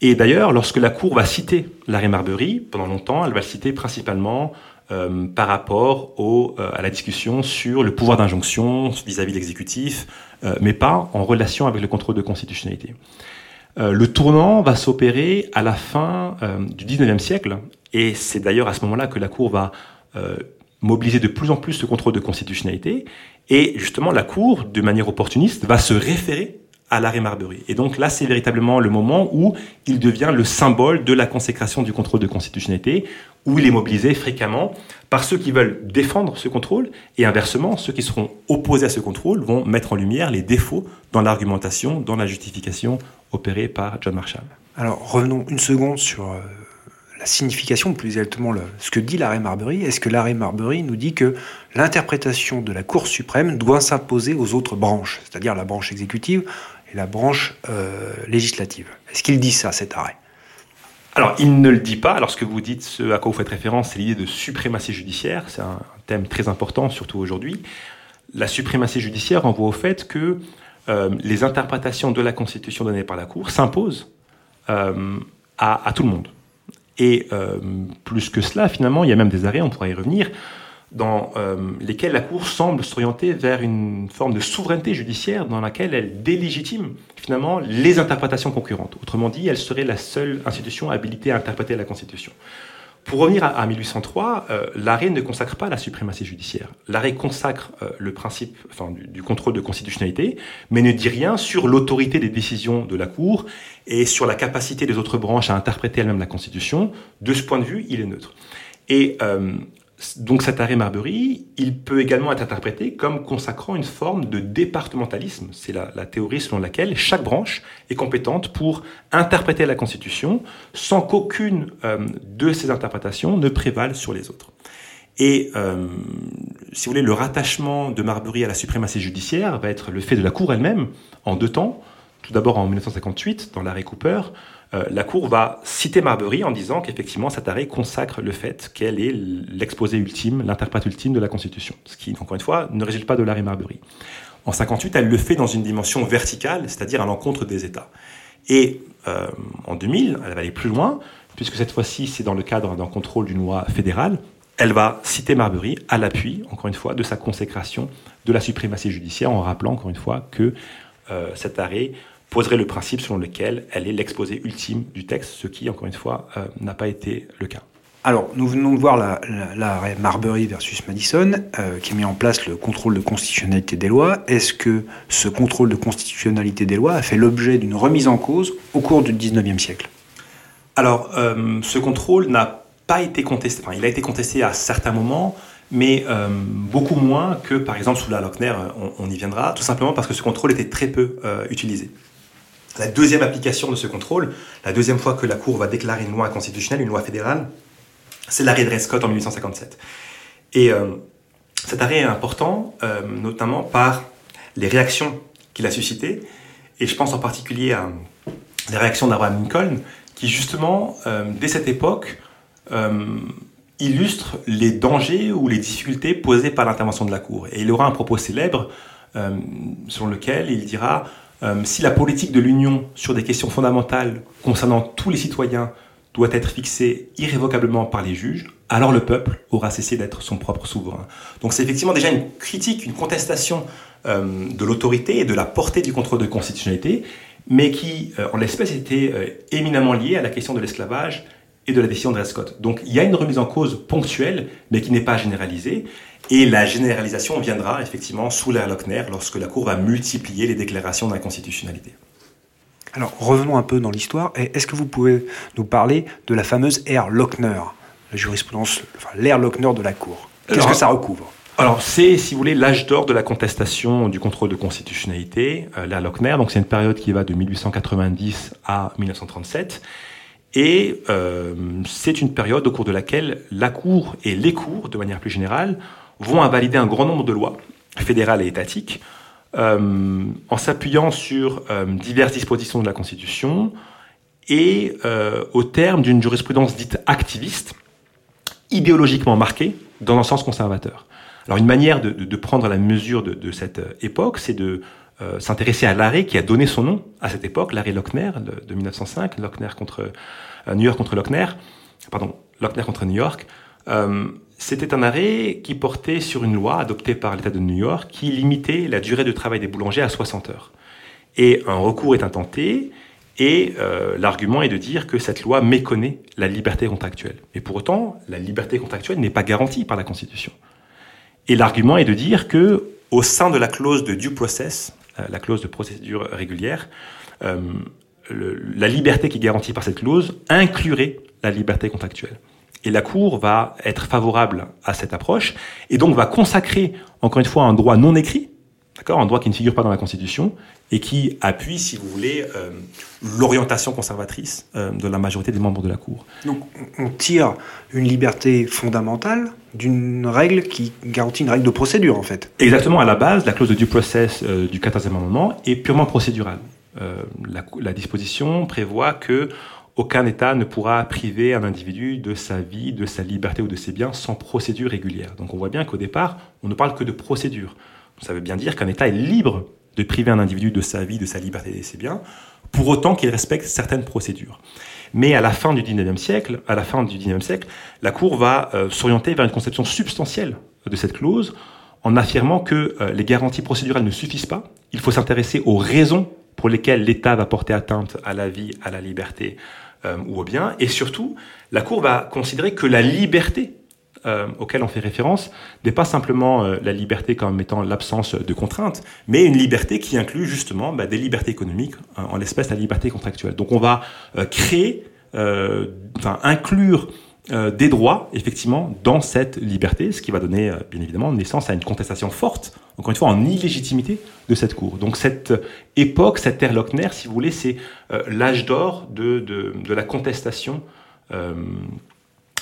Et d'ailleurs, lorsque la Cour va citer l'arrêt Marbury, pendant longtemps, elle va le citer principalement euh, par rapport au, euh, à la discussion sur le pouvoir d'injonction vis-à-vis de l'exécutif, euh, mais pas en relation avec le contrôle de constitutionnalité. le tournant va s'opérer à la fin du 19e siècle, et c'est d'ailleurs à ce moment-là que la Cour va mobiliser de plus en plus ce contrôle de constitutionnalité, et justement la Cour, de manière opportuniste, va se référer à l'arrêt Marbury. Et donc là, c'est véritablement le moment où il devient le symbole de la consécration du contrôle de constitutionnalité, où il est mobilisé fréquemment par ceux qui veulent défendre ce contrôle, et inversement, ceux qui seront opposés à ce contrôle vont mettre en lumière les défauts dans l'argumentation, dans la justification opérée par John Marshall. Alors revenons une seconde sur euh, la signification, plus exactement ce que dit l'arrêt Marbury. Est-ce que l'arrêt Marbury nous dit que l'interprétation de la Cour suprême doit s'imposer aux autres branches, c'est-à-dire la branche exécutive la branche euh, législative Est-ce qu'il dit ça, cet arrêt? Alors, il ne le dit pas. Alors, ce que vous dites, ce à quoi vous faites référence, c'est l'idée de suprématie judiciaire. C'est un thème très important, surtout aujourd'hui. La suprématie judiciaire renvoie au fait que euh, les interprétations de la Constitution données par la Cour s'imposent euh, à, tout le monde. Et plus que cela, finalement, il y a même des arrêts, on pourra y revenir, dans euh, lesquels la Cour semble s'orienter vers une forme de souveraineté judiciaire dans laquelle elle délégitime finalement les interprétations concurrentes. Autrement dit, elle serait la seule institution habilitée à interpréter la Constitution. Pour revenir à, 1803, euh, l'arrêt ne consacre pas la suprématie judiciaire. L'arrêt consacre euh, le principe enfin, du, du, contrôle de constitutionnalité, mais ne dit rien sur l'autorité des décisions de la Cour et sur la capacité des autres branches à interpréter elles-mêmes la Constitution. De ce point de vue, il est neutre. Et euh, donc cet arrêt Marbury, il peut également être interprété comme consacrant une forme de départementalisme. C'est la, théorie selon laquelle chaque branche est compétente pour interpréter la Constitution sans qu'aucune euh, de ces interprétations ne prévale sur les autres. Et euh, si vous voulez, le rattachement de Marbury à la suprématie judiciaire va être le fait de la Cour elle-même en deux temps. Tout d'abord en 1958, dans l'arrêt Cooper, euh, la Cour va citer Marbury en disant qu'effectivement cet arrêt consacre le fait qu'elle est l'exposé ultime, l'interprète ultime de la Constitution, ce qui, encore une fois, ne résulte pas de l'arrêt Marbury. En 58, elle le fait dans une dimension verticale, c'est-à-dire à, l'encontre des États. Et euh, en 2000, elle va aller plus loin, puisque cette fois-ci, c'est dans le cadre d'un contrôle d'une loi fédérale. Elle va citer Marbury à l'appui, encore une fois, de sa consécration de la suprématie judiciaire, en rappelant, encore une fois, que euh, cet arrêt poserait le principe selon lequel elle est l'exposé ultime du texte, ce qui, encore une fois, euh, n'a pas été le cas. Alors, nous venons de voir l'arrêt Marbury versus Madison, euh, qui a mis en place le contrôle de constitutionnalité des lois. Est-ce que ce contrôle de constitutionnalité des lois a fait l'objet d'une remise en cause au cours du 19e siècle? Alors, euh, ce contrôle n'a pas été contesté. Enfin, il a été contesté à certains moments, mais beaucoup moins que, par exemple, sous la Lochner, on, on, y viendra, tout simplement parce que ce contrôle était très peu utilisé. La deuxième application de ce contrôle, la deuxième fois que la Cour va déclarer une loi inconstitutionnelle, une loi fédérale, c'est l'arrêt de Scott en 1857. Et euh, cet arrêt est important, euh, notamment par les réactions qu'il a suscitées, et je pense en particulier à les réactions d'Abraham Lincoln, qui justement, euh, dès cette époque, illustre les dangers ou les difficultés posées par l'intervention de la Cour. Et il aura un propos célèbre selon lequel il dira euh, si la politique de l'Union sur des questions fondamentales concernant tous les citoyens doit être fixée irrévocablement par les juges, alors le peuple aura cessé d'être son propre souverain. Donc c'est effectivement déjà une critique, une contestation euh, de l'autorité et de la portée du contrôle de constitutionnalité, mais qui, euh, en l'espèce, était éminemment liée à la question de l'esclavage et de la décision de Rescott. Donc il y a une remise en cause ponctuelle, mais qui n'est pas généralisée. Et la généralisation viendra effectivement sous l'ère Lochner, lorsque la Cour va multiplier les déclarations d'inconstitutionnalité. Alors revenons un peu dans l'histoire. Est-ce que vous pouvez nous parler de la fameuse ère Lochner, la jurisprudence, enfin, l'ère Lochner de la Cour? Qu'est-ce que ça recouvre? alors, c'est, si vous voulez, l'âge d'or de la contestation du contrôle de constitutionnalité, euh, la Lochner. Donc, c'est une période qui va de 1890 à 1937. Et euh, c'est une période au cours de laquelle la Cour et les cours, de manière plus générale, vont invalider un grand nombre de lois fédérales et étatiques euh, en s'appuyant sur euh, diverses dispositions de la Constitution et euh, au terme d'une jurisprudence dite activiste, idéologiquement marquée dans un sens conservateur. Alors une manière de, prendre la mesure de, de cette époque, c'est de euh, s'intéresser à l'arrêt qui a donné son nom à cette époque, l'arrêt Lochner de 1905, Lochner contre euh, New York contre Lochner, pardon, Lochner contre New York. Euh, c'était un arrêt qui portait sur une loi adoptée par l'État de New York qui limitait la durée de travail des boulangers à 60 heures. Et un recours est intenté, et l'argument est de dire que cette loi méconnaît la liberté contractuelle. Mais pour autant, la liberté contractuelle n'est pas garantie par la Constitution. Et l'argument est de dire que, au sein de la clause de due process, la clause de procédure régulière, euh, le, la liberté qui est garantie par cette clause inclurait la liberté contractuelle. Et la Cour va être favorable à cette approche et donc va consacrer, encore une fois, un droit non écrit, d'accord, un droit qui ne figure pas dans la Constitution et qui appuie, si vous voulez, euh, l'orientation conservatrice euh, de la majorité des membres de la Cour. Donc on tire une liberté fondamentale d'une règle qui garantit une règle de procédure, en fait. Exactement, à la base, la clause de due process euh, du 14e amendement est purement procédurale. La, la disposition prévoit que aucun État ne pourra priver un individu de sa vie, de sa liberté ou de ses biens sans procédure régulière. Donc on voit bien qu'au départ, on ne parle que de procédure. Ça veut bien dire qu'un État est libre de priver un individu de sa vie, de sa liberté et de ses biens, pour autant qu'il respecte certaines procédures. Mais à la fin du 19e siècle, à la fin du 19e siècle, la Cour va euh, s'orienter vers une conception substantielle de cette clause en affirmant que euh, les garanties procédurales ne suffisent pas. Il faut s'intéresser aux raisons pour lesquelles l'État va porter atteinte à la vie, à la liberté euh, ou au bien. Et surtout, la Cour va considérer que la liberté euh, auquel on fait référence n'est pas simplement euh, la liberté comme étant l'absence de contraintes, mais une liberté qui inclut justement bah, des libertés économiques, en, en l'espèce la liberté contractuelle. Donc on va euh, créer, euh, enfin inclure des droits, effectivement, dans cette liberté, ce qui va donner, bien évidemment, naissance à une contestation forte, encore une fois, en illégitimité de cette Cour. Donc cette époque, cette ère Lochner, si vous voulez, c'est l'âge d'or de, de, de, la contestation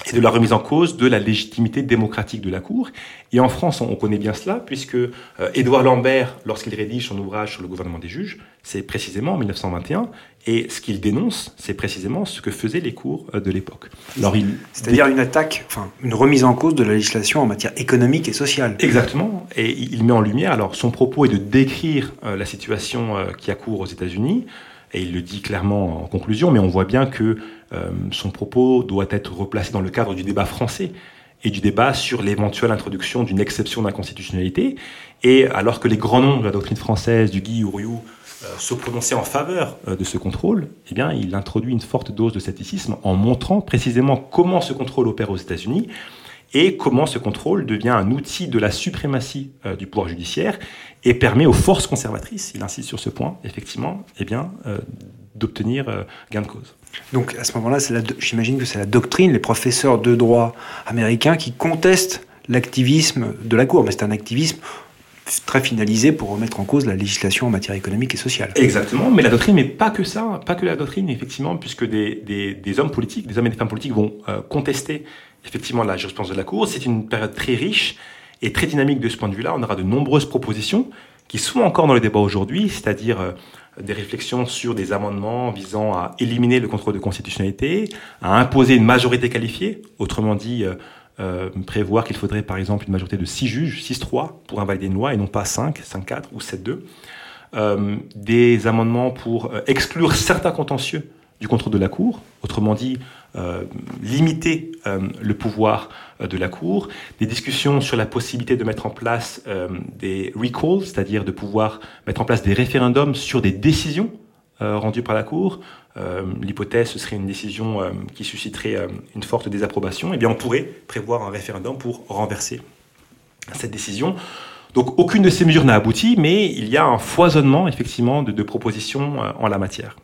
et de la remise en cause de la légitimité démocratique de la Cour. Et en France, on, connaît bien cela, puisque euh, Édouard Lambert, lorsqu'il rédige son ouvrage sur le gouvernement des juges, c'est précisément en 1921, et ce qu'il dénonce, c'est précisément ce que faisaient les cours euh, de l'époque. Il... C'est-à-dire une attaque, enfin, une remise en cause de la législation en matière économique et sociale. Exactement, et il met en lumière, alors son propos est de décrire euh, la situation qui a cours aux États-Unis, et il le dit clairement en conclusion, mais on voit bien que euh, son propos doit être replacé dans le cadre du débat français et du débat sur l'éventuelle introduction d'une exception d'inconstitutionnalité. Et alors que les grands noms de la doctrine française, du Guy Ouriou, euh, se prononçaient en faveur euh, de ce contrôle, eh bien, il introduit une forte dose de scepticisme en montrant précisément comment ce contrôle opère aux États-Unis et comment ce contrôle devient un outil de la suprématie euh, du pouvoir judiciaire et permet aux forces conservatrices, il insiste sur ce point, effectivement, eh bien, euh, d'obtenir euh, gain de cause. Donc à ce moment-là, j'imagine que c'est la doctrine, les professeurs de droit américains qui contestent l'activisme de la Cour, mais c'est un activisme très finalisé pour remettre en cause la législation en matière économique et sociale. Exactement, mais la doctrine, mais pas que ça, pas que la doctrine, effectivement, puisque des, des, des hommes politiques, des hommes et des femmes politiques vont euh, contester effectivement la jurisprudence de la Cour. C'est une période très riche et très dynamique de ce point de vue-là. On aura de nombreuses propositions qui sont encore dans le débat aujourd'hui, c'est-à-dire euh, des réflexions sur des amendements visant à éliminer le contrôle de constitutionnalité, à imposer une majorité qualifiée, autrement dit euh, euh, prévoir qu'il faudrait par exemple une majorité de 6 juges, 6-3 pour invalider une loi et non pas 5, 5-4 ou 7-2. Euh, des amendements pour exclure certains contentieux du contrôle de la Cour, autrement dit limiter euh, le pouvoir euh, de la Cour, des discussions sur la possibilité de mettre en place euh, des recalls, c'est-à-dire de pouvoir mettre en place des référendums sur des décisions euh, rendues par la Cour. Euh, L'hypothèse, ce serait une décision qui susciterait une forte désapprobation. Eh bien, on pourrait prévoir un référendum pour renverser cette décision. Donc, aucune de ces mesures n'a abouti, mais il y a un foisonnement, effectivement, de propositions en la matière.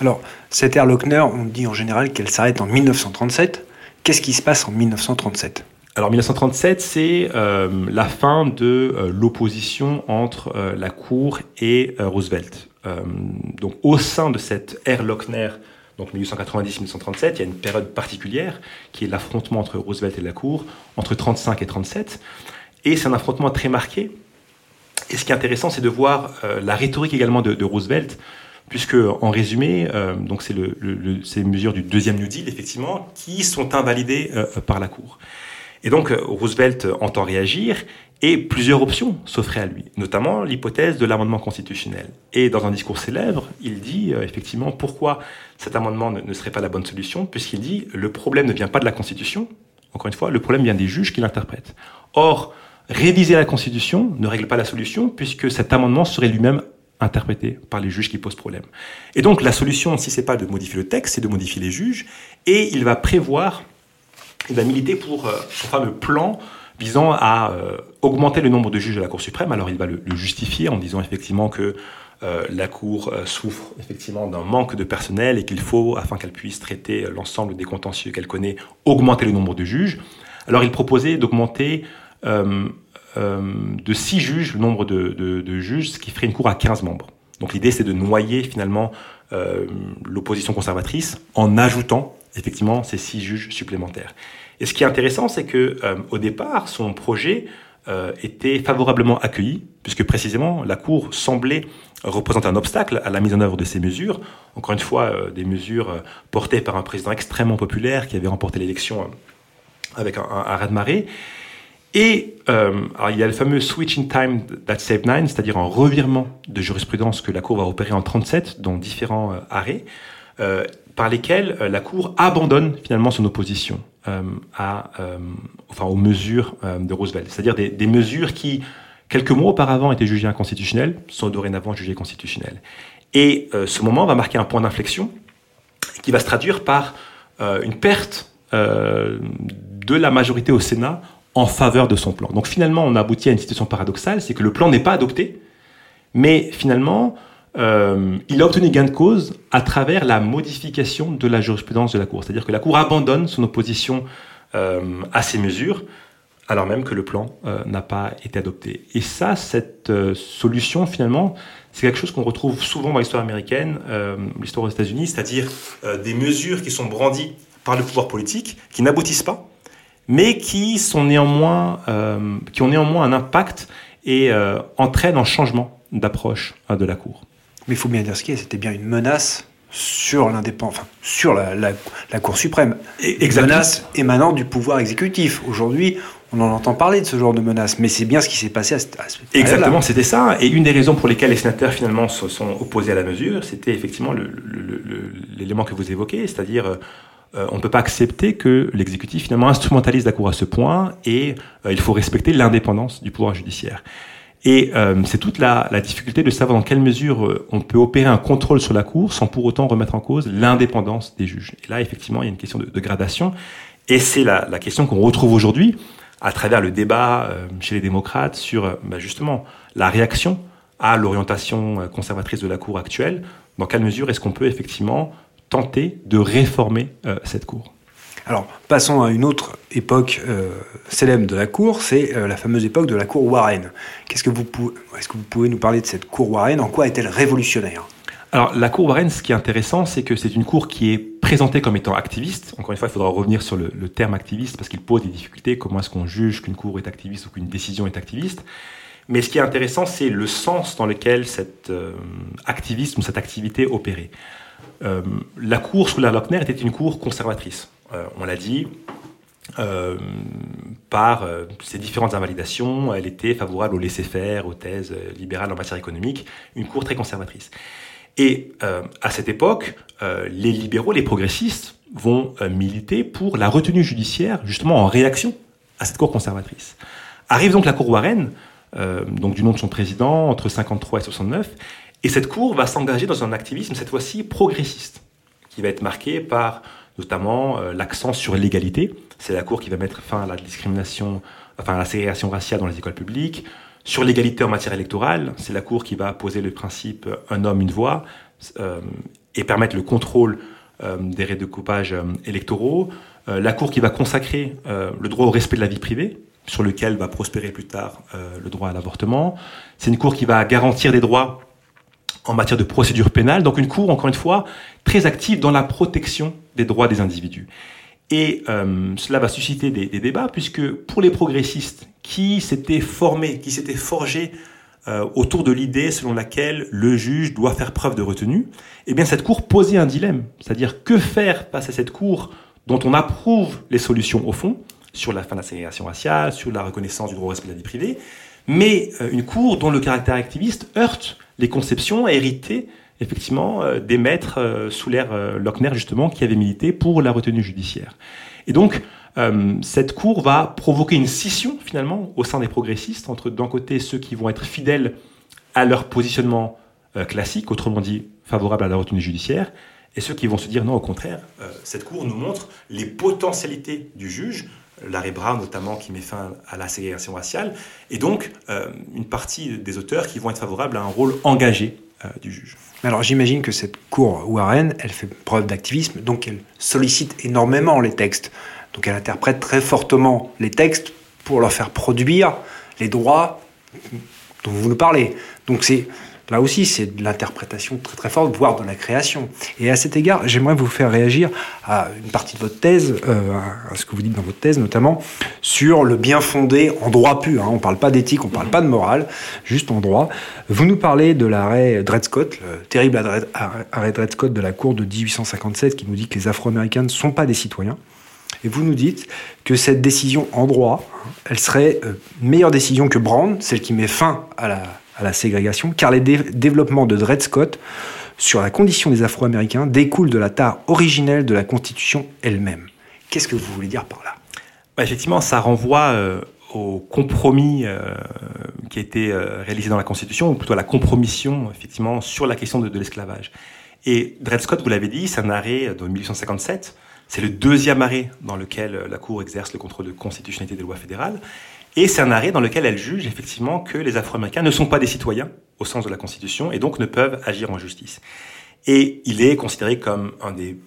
Alors, cette Lochner, on dit en général qu'elle s'arrête en 1937. Qu'est-ce qui se passe en 1937 Alors 1937, c'est la fin de l'opposition entre la Cour et Roosevelt. donc au sein de cette ère Lochner, donc 1890-1937, il y a une période particulière qui est l'affrontement entre Roosevelt et la Cour, entre 35 et 37. Et c'est un affrontement très marqué. Et ce qui est intéressant, c'est de voir la rhétorique également de Roosevelt puisque en résumé, euh, donc c'est le, le, ces mesures du deuxième New Deal effectivement qui sont invalidées euh, par la Cour. Et donc euh, Roosevelt entend réagir et plusieurs options s'offraient à lui, notamment l'hypothèse de l'amendement constitutionnel. Et dans un discours célèbre, il dit effectivement pourquoi cet amendement ne, serait pas la bonne solution, puisqu'il dit le problème ne vient pas de la Constitution, encore une fois, le problème vient des juges qui l'interprètent. Or, réviser la Constitution ne règle pas la solution, puisque cet amendement serait lui-même interprété par les juges qui posent problème. Et donc la solution, si c'est pas de modifier le texte, c'est de modifier les juges, et il va prévoir, il va militer pour euh, son fameux plan visant à euh, augmenter le nombre de juges de la Cour suprême. Alors il va le, justifier en disant effectivement que euh, la Cour euh, souffre effectivement d'un manque de personnel et qu'il faut, afin qu'elle puisse traiter l'ensemble des contentieux qu'elle connaît, augmenter le nombre de juges. Alors il proposait d'augmenter de 6 juges, le nombre de, de, de, juges, ce qui ferait une cour à 15 membres. Donc l'idée, c'est de noyer finalement euh, l'opposition conservatrice en ajoutant effectivement ces 6 juges supplémentaires. Et ce qui est intéressant, c'est que euh, au départ, son projet euh, était favorablement accueilli, puisque précisément la Cour semblait représenter un obstacle à la mise en œuvre de ces mesures. Encore une fois, euh, des mesures euh, portées par un président extrêmement populaire qui avait remporté l'élection avec un, un, un raz-de-marée. Et euh, il y a le fameux switch in time that saved nine, c'est-à-dire un revirement de jurisprudence que la Cour va opérer en 37 dans différents euh, arrêts, euh, par lesquels la Cour abandonne finalement son opposition à, enfin, aux mesures de Roosevelt, c'est-à-dire des, mesures qui, quelques mois auparavant, étaient jugées inconstitutionnelles, sont dorénavant jugées constitutionnelles. Et ce moment va marquer un point d'inflexion qui va se traduire par une perte de la majorité au Sénat en faveur de son plan. Donc finalement, on aboutit à une situation paradoxale, c'est que le plan n'est pas adopté, mais finalement, euh, il a obtenu gain de cause à travers la modification de la jurisprudence de la Cour. C'est-à-dire que la Cour abandonne son opposition euh, à ces mesures, alors même que le plan euh, n'a pas été adopté. Et ça, cette solution, finalement, c'est quelque chose qu'on retrouve souvent dans l'histoire américaine, l'histoire aux États-Unis, c'est-à-dire des mesures qui sont brandies par le pouvoir politique, qui n'aboutissent pas, mais qui sont néanmoins, euh, qui ont néanmoins un impact et euh, entraînent un changement d'approche euh, de la Cour. Mais il faut bien dire ce qui est, c'était bien une menace sur l'indépendance, enfin, sur la, la, la, Cour suprême. Exactement. Menace émanant du pouvoir exécutif. Aujourd'hui, on en entend parler de ce genre de menace, mais c'est bien ce qui s'est passé à, ce, à ce Exactement, c'était ça. Et une des raisons pour lesquelles les sénateurs finalement se sont opposés à la mesure, c'était effectivement l'élément que vous évoquez, c'est-à-dire euh, on ne peut pas accepter que l'exécutif finalement instrumentalise la Cour à ce point et euh, il faut respecter l'indépendance du pouvoir judiciaire. Et euh, c'est toute la, la, difficulté de savoir dans quelle mesure euh, on peut opérer un contrôle sur la Cour sans pour autant remettre en cause l'indépendance des juges. Et là, effectivement, il y a une question de, de gradation. Et c'est la, la, question qu'on retrouve aujourd'hui à travers le débat euh, chez les démocrates sur bah, justement la réaction à l'orientation conservatrice de la Cour actuelle. Dans quelle mesure est-ce qu'on peut effectivement tenter de réformer euh, cette cour. Alors, passons à une autre époque euh, célèbre de la cour, c'est euh, la fameuse époque de la cour Warren. Qu'est-ce que vous pouvez, est-ce que vous pouvez nous parler de cette cour Warren? En quoi est-elle révolutionnaire? Alors, la cour Warren, ce qui est intéressant, c'est que c'est une cour qui est présentée comme étant activiste. Encore une fois, il faudra revenir sur le, le terme activiste parce qu'il pose des difficultés. Comment est-ce qu'on juge qu'une cour est activiste ou qu'une décision est activiste? Mais ce qui est intéressant, c'est le sens dans lequel cet euh, activisme, cette activité opérait. Euh, la cour sous la Lochner était une cour conservatrice. Euh, on l'a dit, euh, par ses différentes invalidations, elle était favorable au laisser-faire, aux thèses libérales en matière économique, une cour très conservatrice. Et à cette époque, les libéraux, les progressistes vont militer pour la retenue judiciaire, justement en réaction à cette cour conservatrice. Arrive donc la cour Warren, donc du nom de son président, entre 53 et 69, et cette cour va s'engager dans un activisme, cette fois-ci progressiste, qui va être marqué par notamment euh, l'accent sur l'égalité. C'est la cour qui va mettre fin à la discrimination, enfin à la ségrégation raciale dans les écoles publiques. Sur l'égalité en matière électorale, c'est la cour qui va poser le principe un homme, une voix, euh, et permettre le contrôle euh, des redécoupages euh, électoraux. la Cour qui va consacrer le droit au respect de la vie privée, sur lequel va prospérer plus tard le droit à l'avortement. C'est une Cour qui va garantir des droits en matière de procédure pénale, donc une Cour, encore une fois, très active dans la protection des droits des individus. Et euh, cela va susciter des, débats, puisque pour les progressistes qui s'étaient formés, qui s'étaient forgés euh, autour de l'idée selon laquelle le juge doit faire preuve de retenue, eh bien cette cour posait un dilemme, c'est-à-dire que faire face à cette cour dont on approuve les solutions au fond, sur la fin de la ségrégation raciale, sur la reconnaissance du droit au respect de la vie privée, mais euh, une cour dont le caractère activiste heurte les conceptions héritées effectivement euh, des maîtres euh, sous l'ère Lochner justement qui avaient milité pour la retenue judiciaire. Et donc cette cour va provoquer une scission finalement au sein des progressistes entre d'un côté ceux qui vont être fidèles à leur positionnement classique, autrement dit favorable à la retenue judiciaire, et ceux qui vont se dire non au contraire, cette cour nous montre les potentialités du juge, l'arrêt Brown notamment qui met fin à la ségrégation raciale, et donc une partie des auteurs qui vont être favorables à un rôle engagé du juge. Alors j'imagine que cette cour Warren, elle fait preuve d'activisme, donc elle sollicite énormément les textes. Donc elle interprète très fortement les textes pour leur faire produire les droits dont vous nous parlez. Donc c'est Là aussi, c'est de l'interprétation très très forte, voire de la création. Et à cet égard, j'aimerais vous faire réagir à une partie de votre thèse, euh, à ce que vous dites dans votre thèse notamment, sur le bien fondé en droit pur. Hein. On ne parle pas d'éthique, on ne parle pas de morale, juste en droit. Vous nous parlez de l'arrêt Dred Scott, le terrible arrêt Dred Scott de la Cour de 1857 qui nous dit que les Afro-Américains ne sont pas des citoyens. Et vous nous dites que cette décision en droit, hein, elle serait euh, meilleure décision que Brown, celle qui met fin à la à la ségrégation, car les développements de Dred Scott sur la condition des Afro-Américains découlent de la tare originelle de la Constitution elle-même. Qu'est-ce que vous voulez dire par là? Bah, Effectivement, ça renvoie euh, au compromis euh, qui a été euh, réalisé dans la Constitution, ou plutôt à la compromission, effectivement, sur la question de, de l'esclavage. Et Dred Scott, vous l'avez dit, c'est un arrêt de 1857. C'est le deuxième arrêt dans lequel la Cour exerce le contrôle de constitutionnalité des lois fédérales. Et c'est un arrêt dans lequel elle juge effectivement que les Afro-Américains ne sont pas des citoyens au sens de la Constitution et donc ne peuvent agir en justice. Et il est considéré comme un des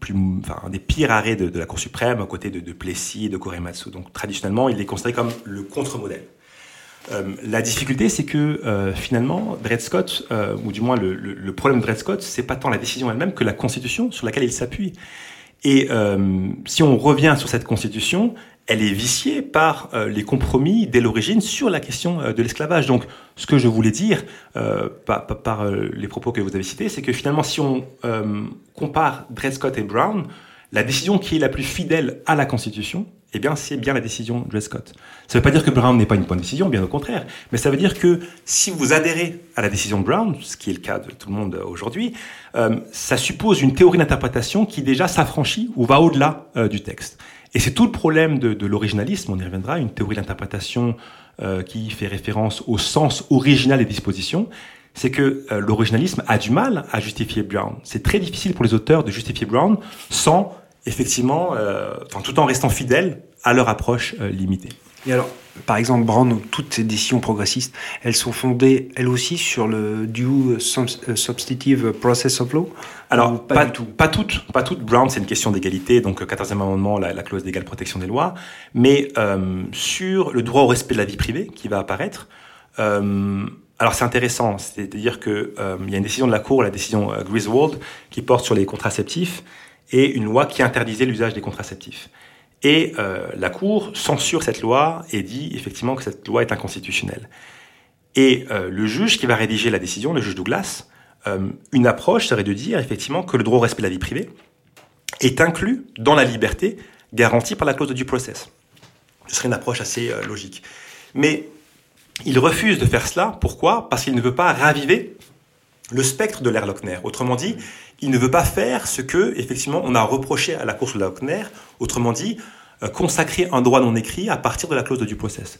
plus, enfin, des pires arrêts de, la Cour suprême, aux côtés de, de Plessis et de Korematsu. Donc traditionnellement, il est considéré comme le contre-modèle. Euh, la difficulté, c'est que euh, finalement, Dred Scott, euh, ou du moins le, le, problème de Dred Scott, c'est pas tant la décision elle-même que la Constitution sur laquelle il s'appuie. Et si on revient sur cette Constitution, elle est viciée par euh, les compromis dès l'origine sur la question euh, de l'esclavage. Donc, ce que je voulais dire euh, par, par les propos que vous avez cités, c'est que finalement, si on compare Dred Scott et Brown, la décision qui est la plus fidèle à la Constitution, eh bien, c'est bien la décision Dred Scott. Ça ne veut pas dire que Brown n'est pas une bonne décision, bien au contraire, mais ça veut dire que si vous adhérez à la décision Brown, ce qui est le cas de tout le monde aujourd'hui, ça suppose une théorie d'interprétation qui déjà s'affranchit ou va au-delà du texte. Et c'est tout le problème de, l'originalisme, on y reviendra, une théorie d'interprétation euh, qui fait référence au sens original des dispositions, c'est que euh, l'originalisme a du mal à justifier Brown. C'est très difficile pour les auteurs de justifier Brown sans, effectivement, euh, tout en restant fidèles à leur approche limitée. Et alors, par exemple, Brown, toutes ces décisions progressistes, elles sont fondées, elles aussi, sur le due substantive process of law Alors, pas, tout. pas toutes. Pas toutes. Brown, c'est une question d'égalité, donc 14e amendement, la, clause d'égale protection des lois. Mais euh, sur le droit au respect de la vie privée qui va apparaître, euh, alors c'est intéressant, c'est-à-dire qu'il euh, y a une décision de la Cour, la décision Griswold, qui porte sur les contraceptifs, et une loi qui interdisait l'usage des contraceptifs. Et euh, la Cour censure cette loi et dit effectivement que cette loi est inconstitutionnelle. Et euh, le juge qui va rédiger la décision, le juge Douglas, euh, une approche serait de dire effectivement que le droit au respect de la vie privée est inclus dans la liberté garantie par la clause de due process. Ce serait une approche assez logique. Mais il refuse de faire cela. Pourquoi? Parce qu'il ne veut pas raviver le spectre de l'ère Lochner. Autrement dit, il ne veut pas faire ce que, effectivement, on a reproché à la Cour de Lochner, autrement dit, euh, consacrer un droit non écrit à partir de la clause de due process.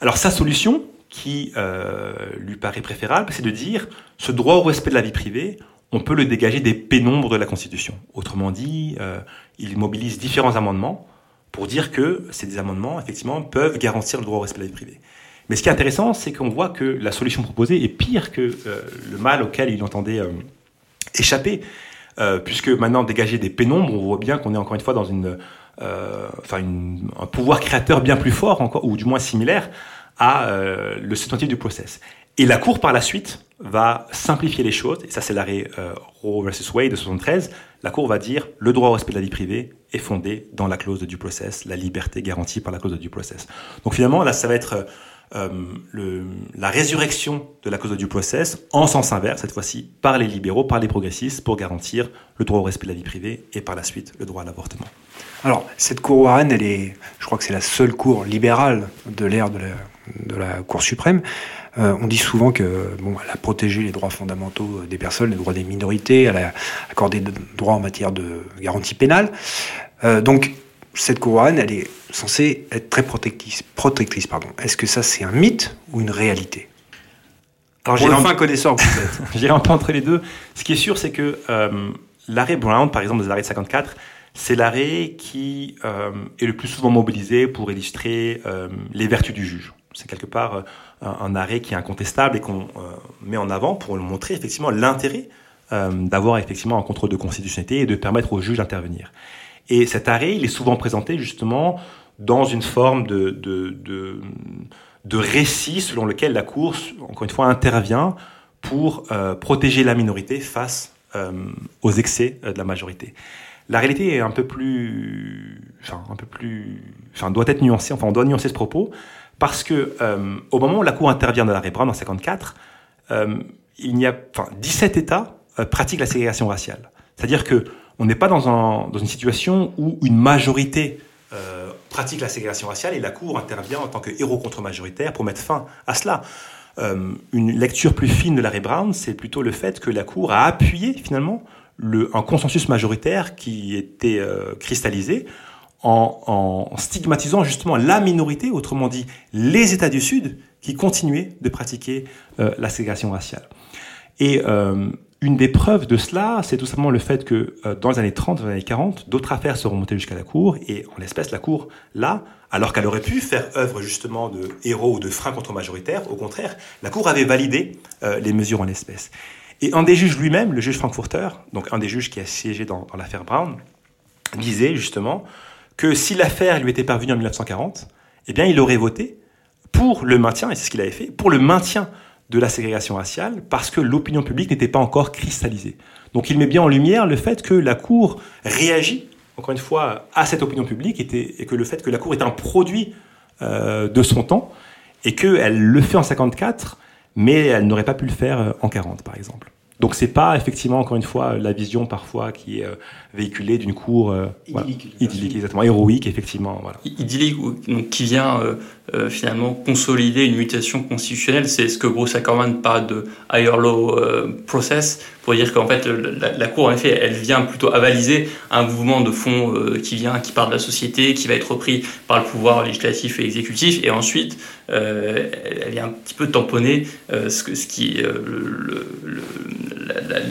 Alors sa solution, qui euh, lui paraît préférable, c'est de dire ce droit au respect de la vie privée, on peut le dégager des pénombres de la Constitution. Autrement dit, euh, il mobilise différents amendements pour dire que ces amendements, effectivement, peuvent garantir le droit au respect de la vie privée. Mais ce qui est intéressant, c'est qu'on voit que la solution proposée est pire que euh, le mal auquel il entendait échapper. Euh, puisque maintenant dégager des pénombres, on voit bien qu'on est encore une fois dans une enfin un pouvoir créateur bien plus fort encore, ou du moins similaire à le substantif du process. Et la Cour, par la suite, va simplifier les choses, et ça c'est l'arrêt euh, Roe versus Wade de 73, la Cour va dire le droit au respect de la vie privée est fondé dans la clause de due process, la liberté garantie par la clause de due process. Donc finalement, là, ça va être euh, le, la résurrection de la clause de due process en sens inverse, cette fois-ci, par les libéraux, par les progressistes, pour garantir le droit au respect de la vie privée et par la suite le droit à l'avortement. Alors, cette Cour Warren, elle est, je crois que c'est la seule Cour libérale de l'ère de la, de la Cour suprême. Euh, on dit souvent que bon, elle a protégé les droits fondamentaux des personnes, les droits des minorités, elle a accordé des droits en matière de garantie pénale. Euh, donc cette couronne, elle est censée être très protectrice. protectrice pardon. Est-ce que ça c'est un mythe ou une réalité? Alors j'ai enfin connaisseur J'irai un peu entre les deux. Ce qui est sûr, c'est que euh, l'arrêt Brown, par exemple, des arrêts de 54, c'est l'arrêt qui est le plus souvent mobilisé pour illustrer les vertus du juge. C'est quelque part un, arrêt qui est incontestable et qu'on euh, met en avant pour montrer effectivement l'intérêt euh, d'avoir effectivement un contrôle de constitutionnalité et de permettre au juge d'intervenir. Et cet arrêt, il est souvent présenté justement dans une forme de, de, de, récit selon lequel la Cour, encore une fois, intervient pour euh, protéger la minorité face aux excès de la majorité. La réalité est un peu plus, enfin, un peu plus, enfin, doit être nuancée. Enfin, on doit nuancer ce propos parce que euh, au moment où la Cour intervient dans l'arrêt Brown en 54, euh, il y a, enfin, 17 États euh, pratiquent la ségrégation raciale. C'est-à-dire que on n'est pas dans, un, dans, une situation où une majorité euh, pratique la ségrégation raciale et la Cour intervient en tant que héros contre majoritaire pour mettre fin à cela. Euh, une lecture plus fine de l'arrêt Brown, c'est plutôt le fait que la Cour a appuyé finalement le, un consensus majoritaire qui était euh, cristallisé en, stigmatisant justement la minorité, autrement dit les États du Sud, qui continuaient de pratiquer euh, la ségrégation raciale. Et euh, une des preuves de cela, c'est tout simplement le fait que euh, dans les années 30, dans les années 40, d'autres affaires se remontaient jusqu'à la Cour, et en l'espèce, la Cour, là, alors qu'elle aurait pu faire œuvre justement de héros ou de frein contre majoritaire, au contraire, la Cour avait validé les mesures en l'espèce. Et un des juges lui-même, le juge Frankfurter, donc un des juges qui a siégé dans l'affaire Brown, disait justement que si l'affaire lui était parvenue en 1940, eh bien, il aurait voté pour le maintien, et c'est ce qu'il avait fait, pour le maintien de la ségrégation raciale, parce que l'opinion publique n'était pas encore cristallisée. Donc il met bien en lumière le fait que la Cour réagit, encore une fois, à cette opinion publique, et que le fait que la Cour est un produit euh, de son temps, et qu'elle le fait en 54, mais elle n'aurait pas pu le faire euh, en 40, par exemple. Donc c'est pas effectivement encore une fois la vision parfois qui est euh, véhiculée d'une cour euh, idyllique, idyllique exactement. Héroïque effectivement voilà. idyllique donc qui vient euh, finalement consolider une mutation constitutionnelle. C'est ce que Bruce Ackerman parle de higher law process pour dire qu'en fait la, cour en effet elle vient plutôt avaliser un mouvement de fond qui vient qui part de la société qui va être repris par le pouvoir législatif et exécutif. Et ensuite elle vient un petit peu tamponner ce, que, ce qui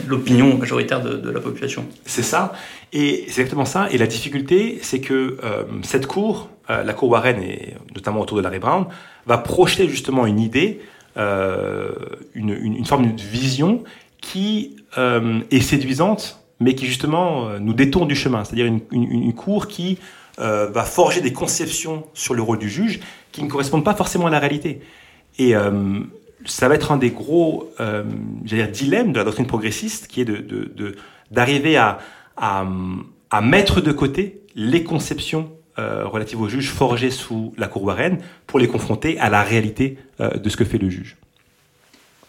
l'opinion majoritaire de, la population. C'est ça, et c'est exactement ça. Et la difficulté, c'est que euh, cette cour, euh, la cour Warren, et notamment autour de Larry Brown, va projeter justement une idée, euh, une, forme de vision qui est séduisante, mais qui justement nous détourne du chemin. C'est-à-dire une, cour qui va forger des conceptions sur le rôle du juge qui ne correspondent pas forcément à la réalité. Et ça va être un des gros euh, dire, dilemmes de la doctrine progressiste, qui est d'arriver à, à, à, mettre de côté les conceptions euh, relatives aux juges forgées sous la cour Warren pour les confronter à la réalité euh, de ce que fait le juge.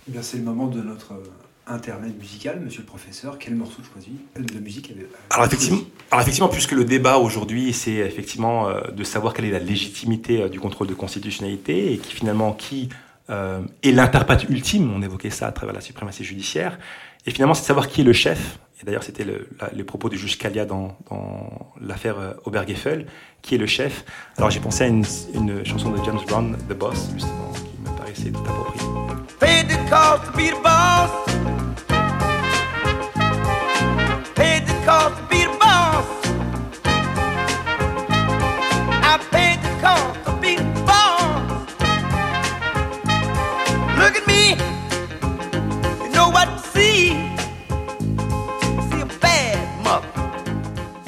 Eh bien, c'est le moment de notre euh, internet musical, monsieur le professeur. Quel morceau choisi de musique alors effectivement, alors effectivement, puisque le débat aujourd'hui, c'est effectivement de savoir quelle est la légitimité du contrôle de constitutionnalité et qui finalement qui et l'interprète ultime, on évoquait ça à travers la suprématie judiciaire, et finalement c'est de savoir qui est le chef, et d'ailleurs c'était le, propos du juge Kalia dans, l'affaire euh, Obergefell, qui est le chef. Alors j'ai pensé à une, une, chanson de James Brown, The Boss, justement, qui me paraissait tout appropriée.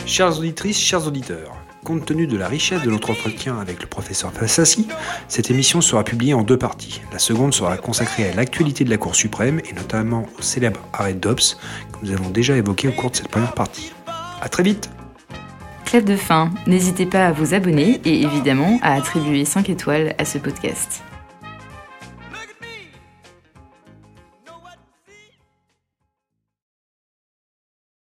Chères auditrices, chers auditeurs, compte tenu de la richesse de notre entretien avec le professeur Fassassi, cette émission sera publiée en deux parties. La seconde sera consacrée à l'actualité de la Cour suprême et notamment au célèbre arrêt Dobbs que nous avons déjà évoqué au cours de cette première partie. A très vite Clap de fin, n'hésitez pas à vous abonner et évidemment à attribuer 5 étoiles à ce podcast.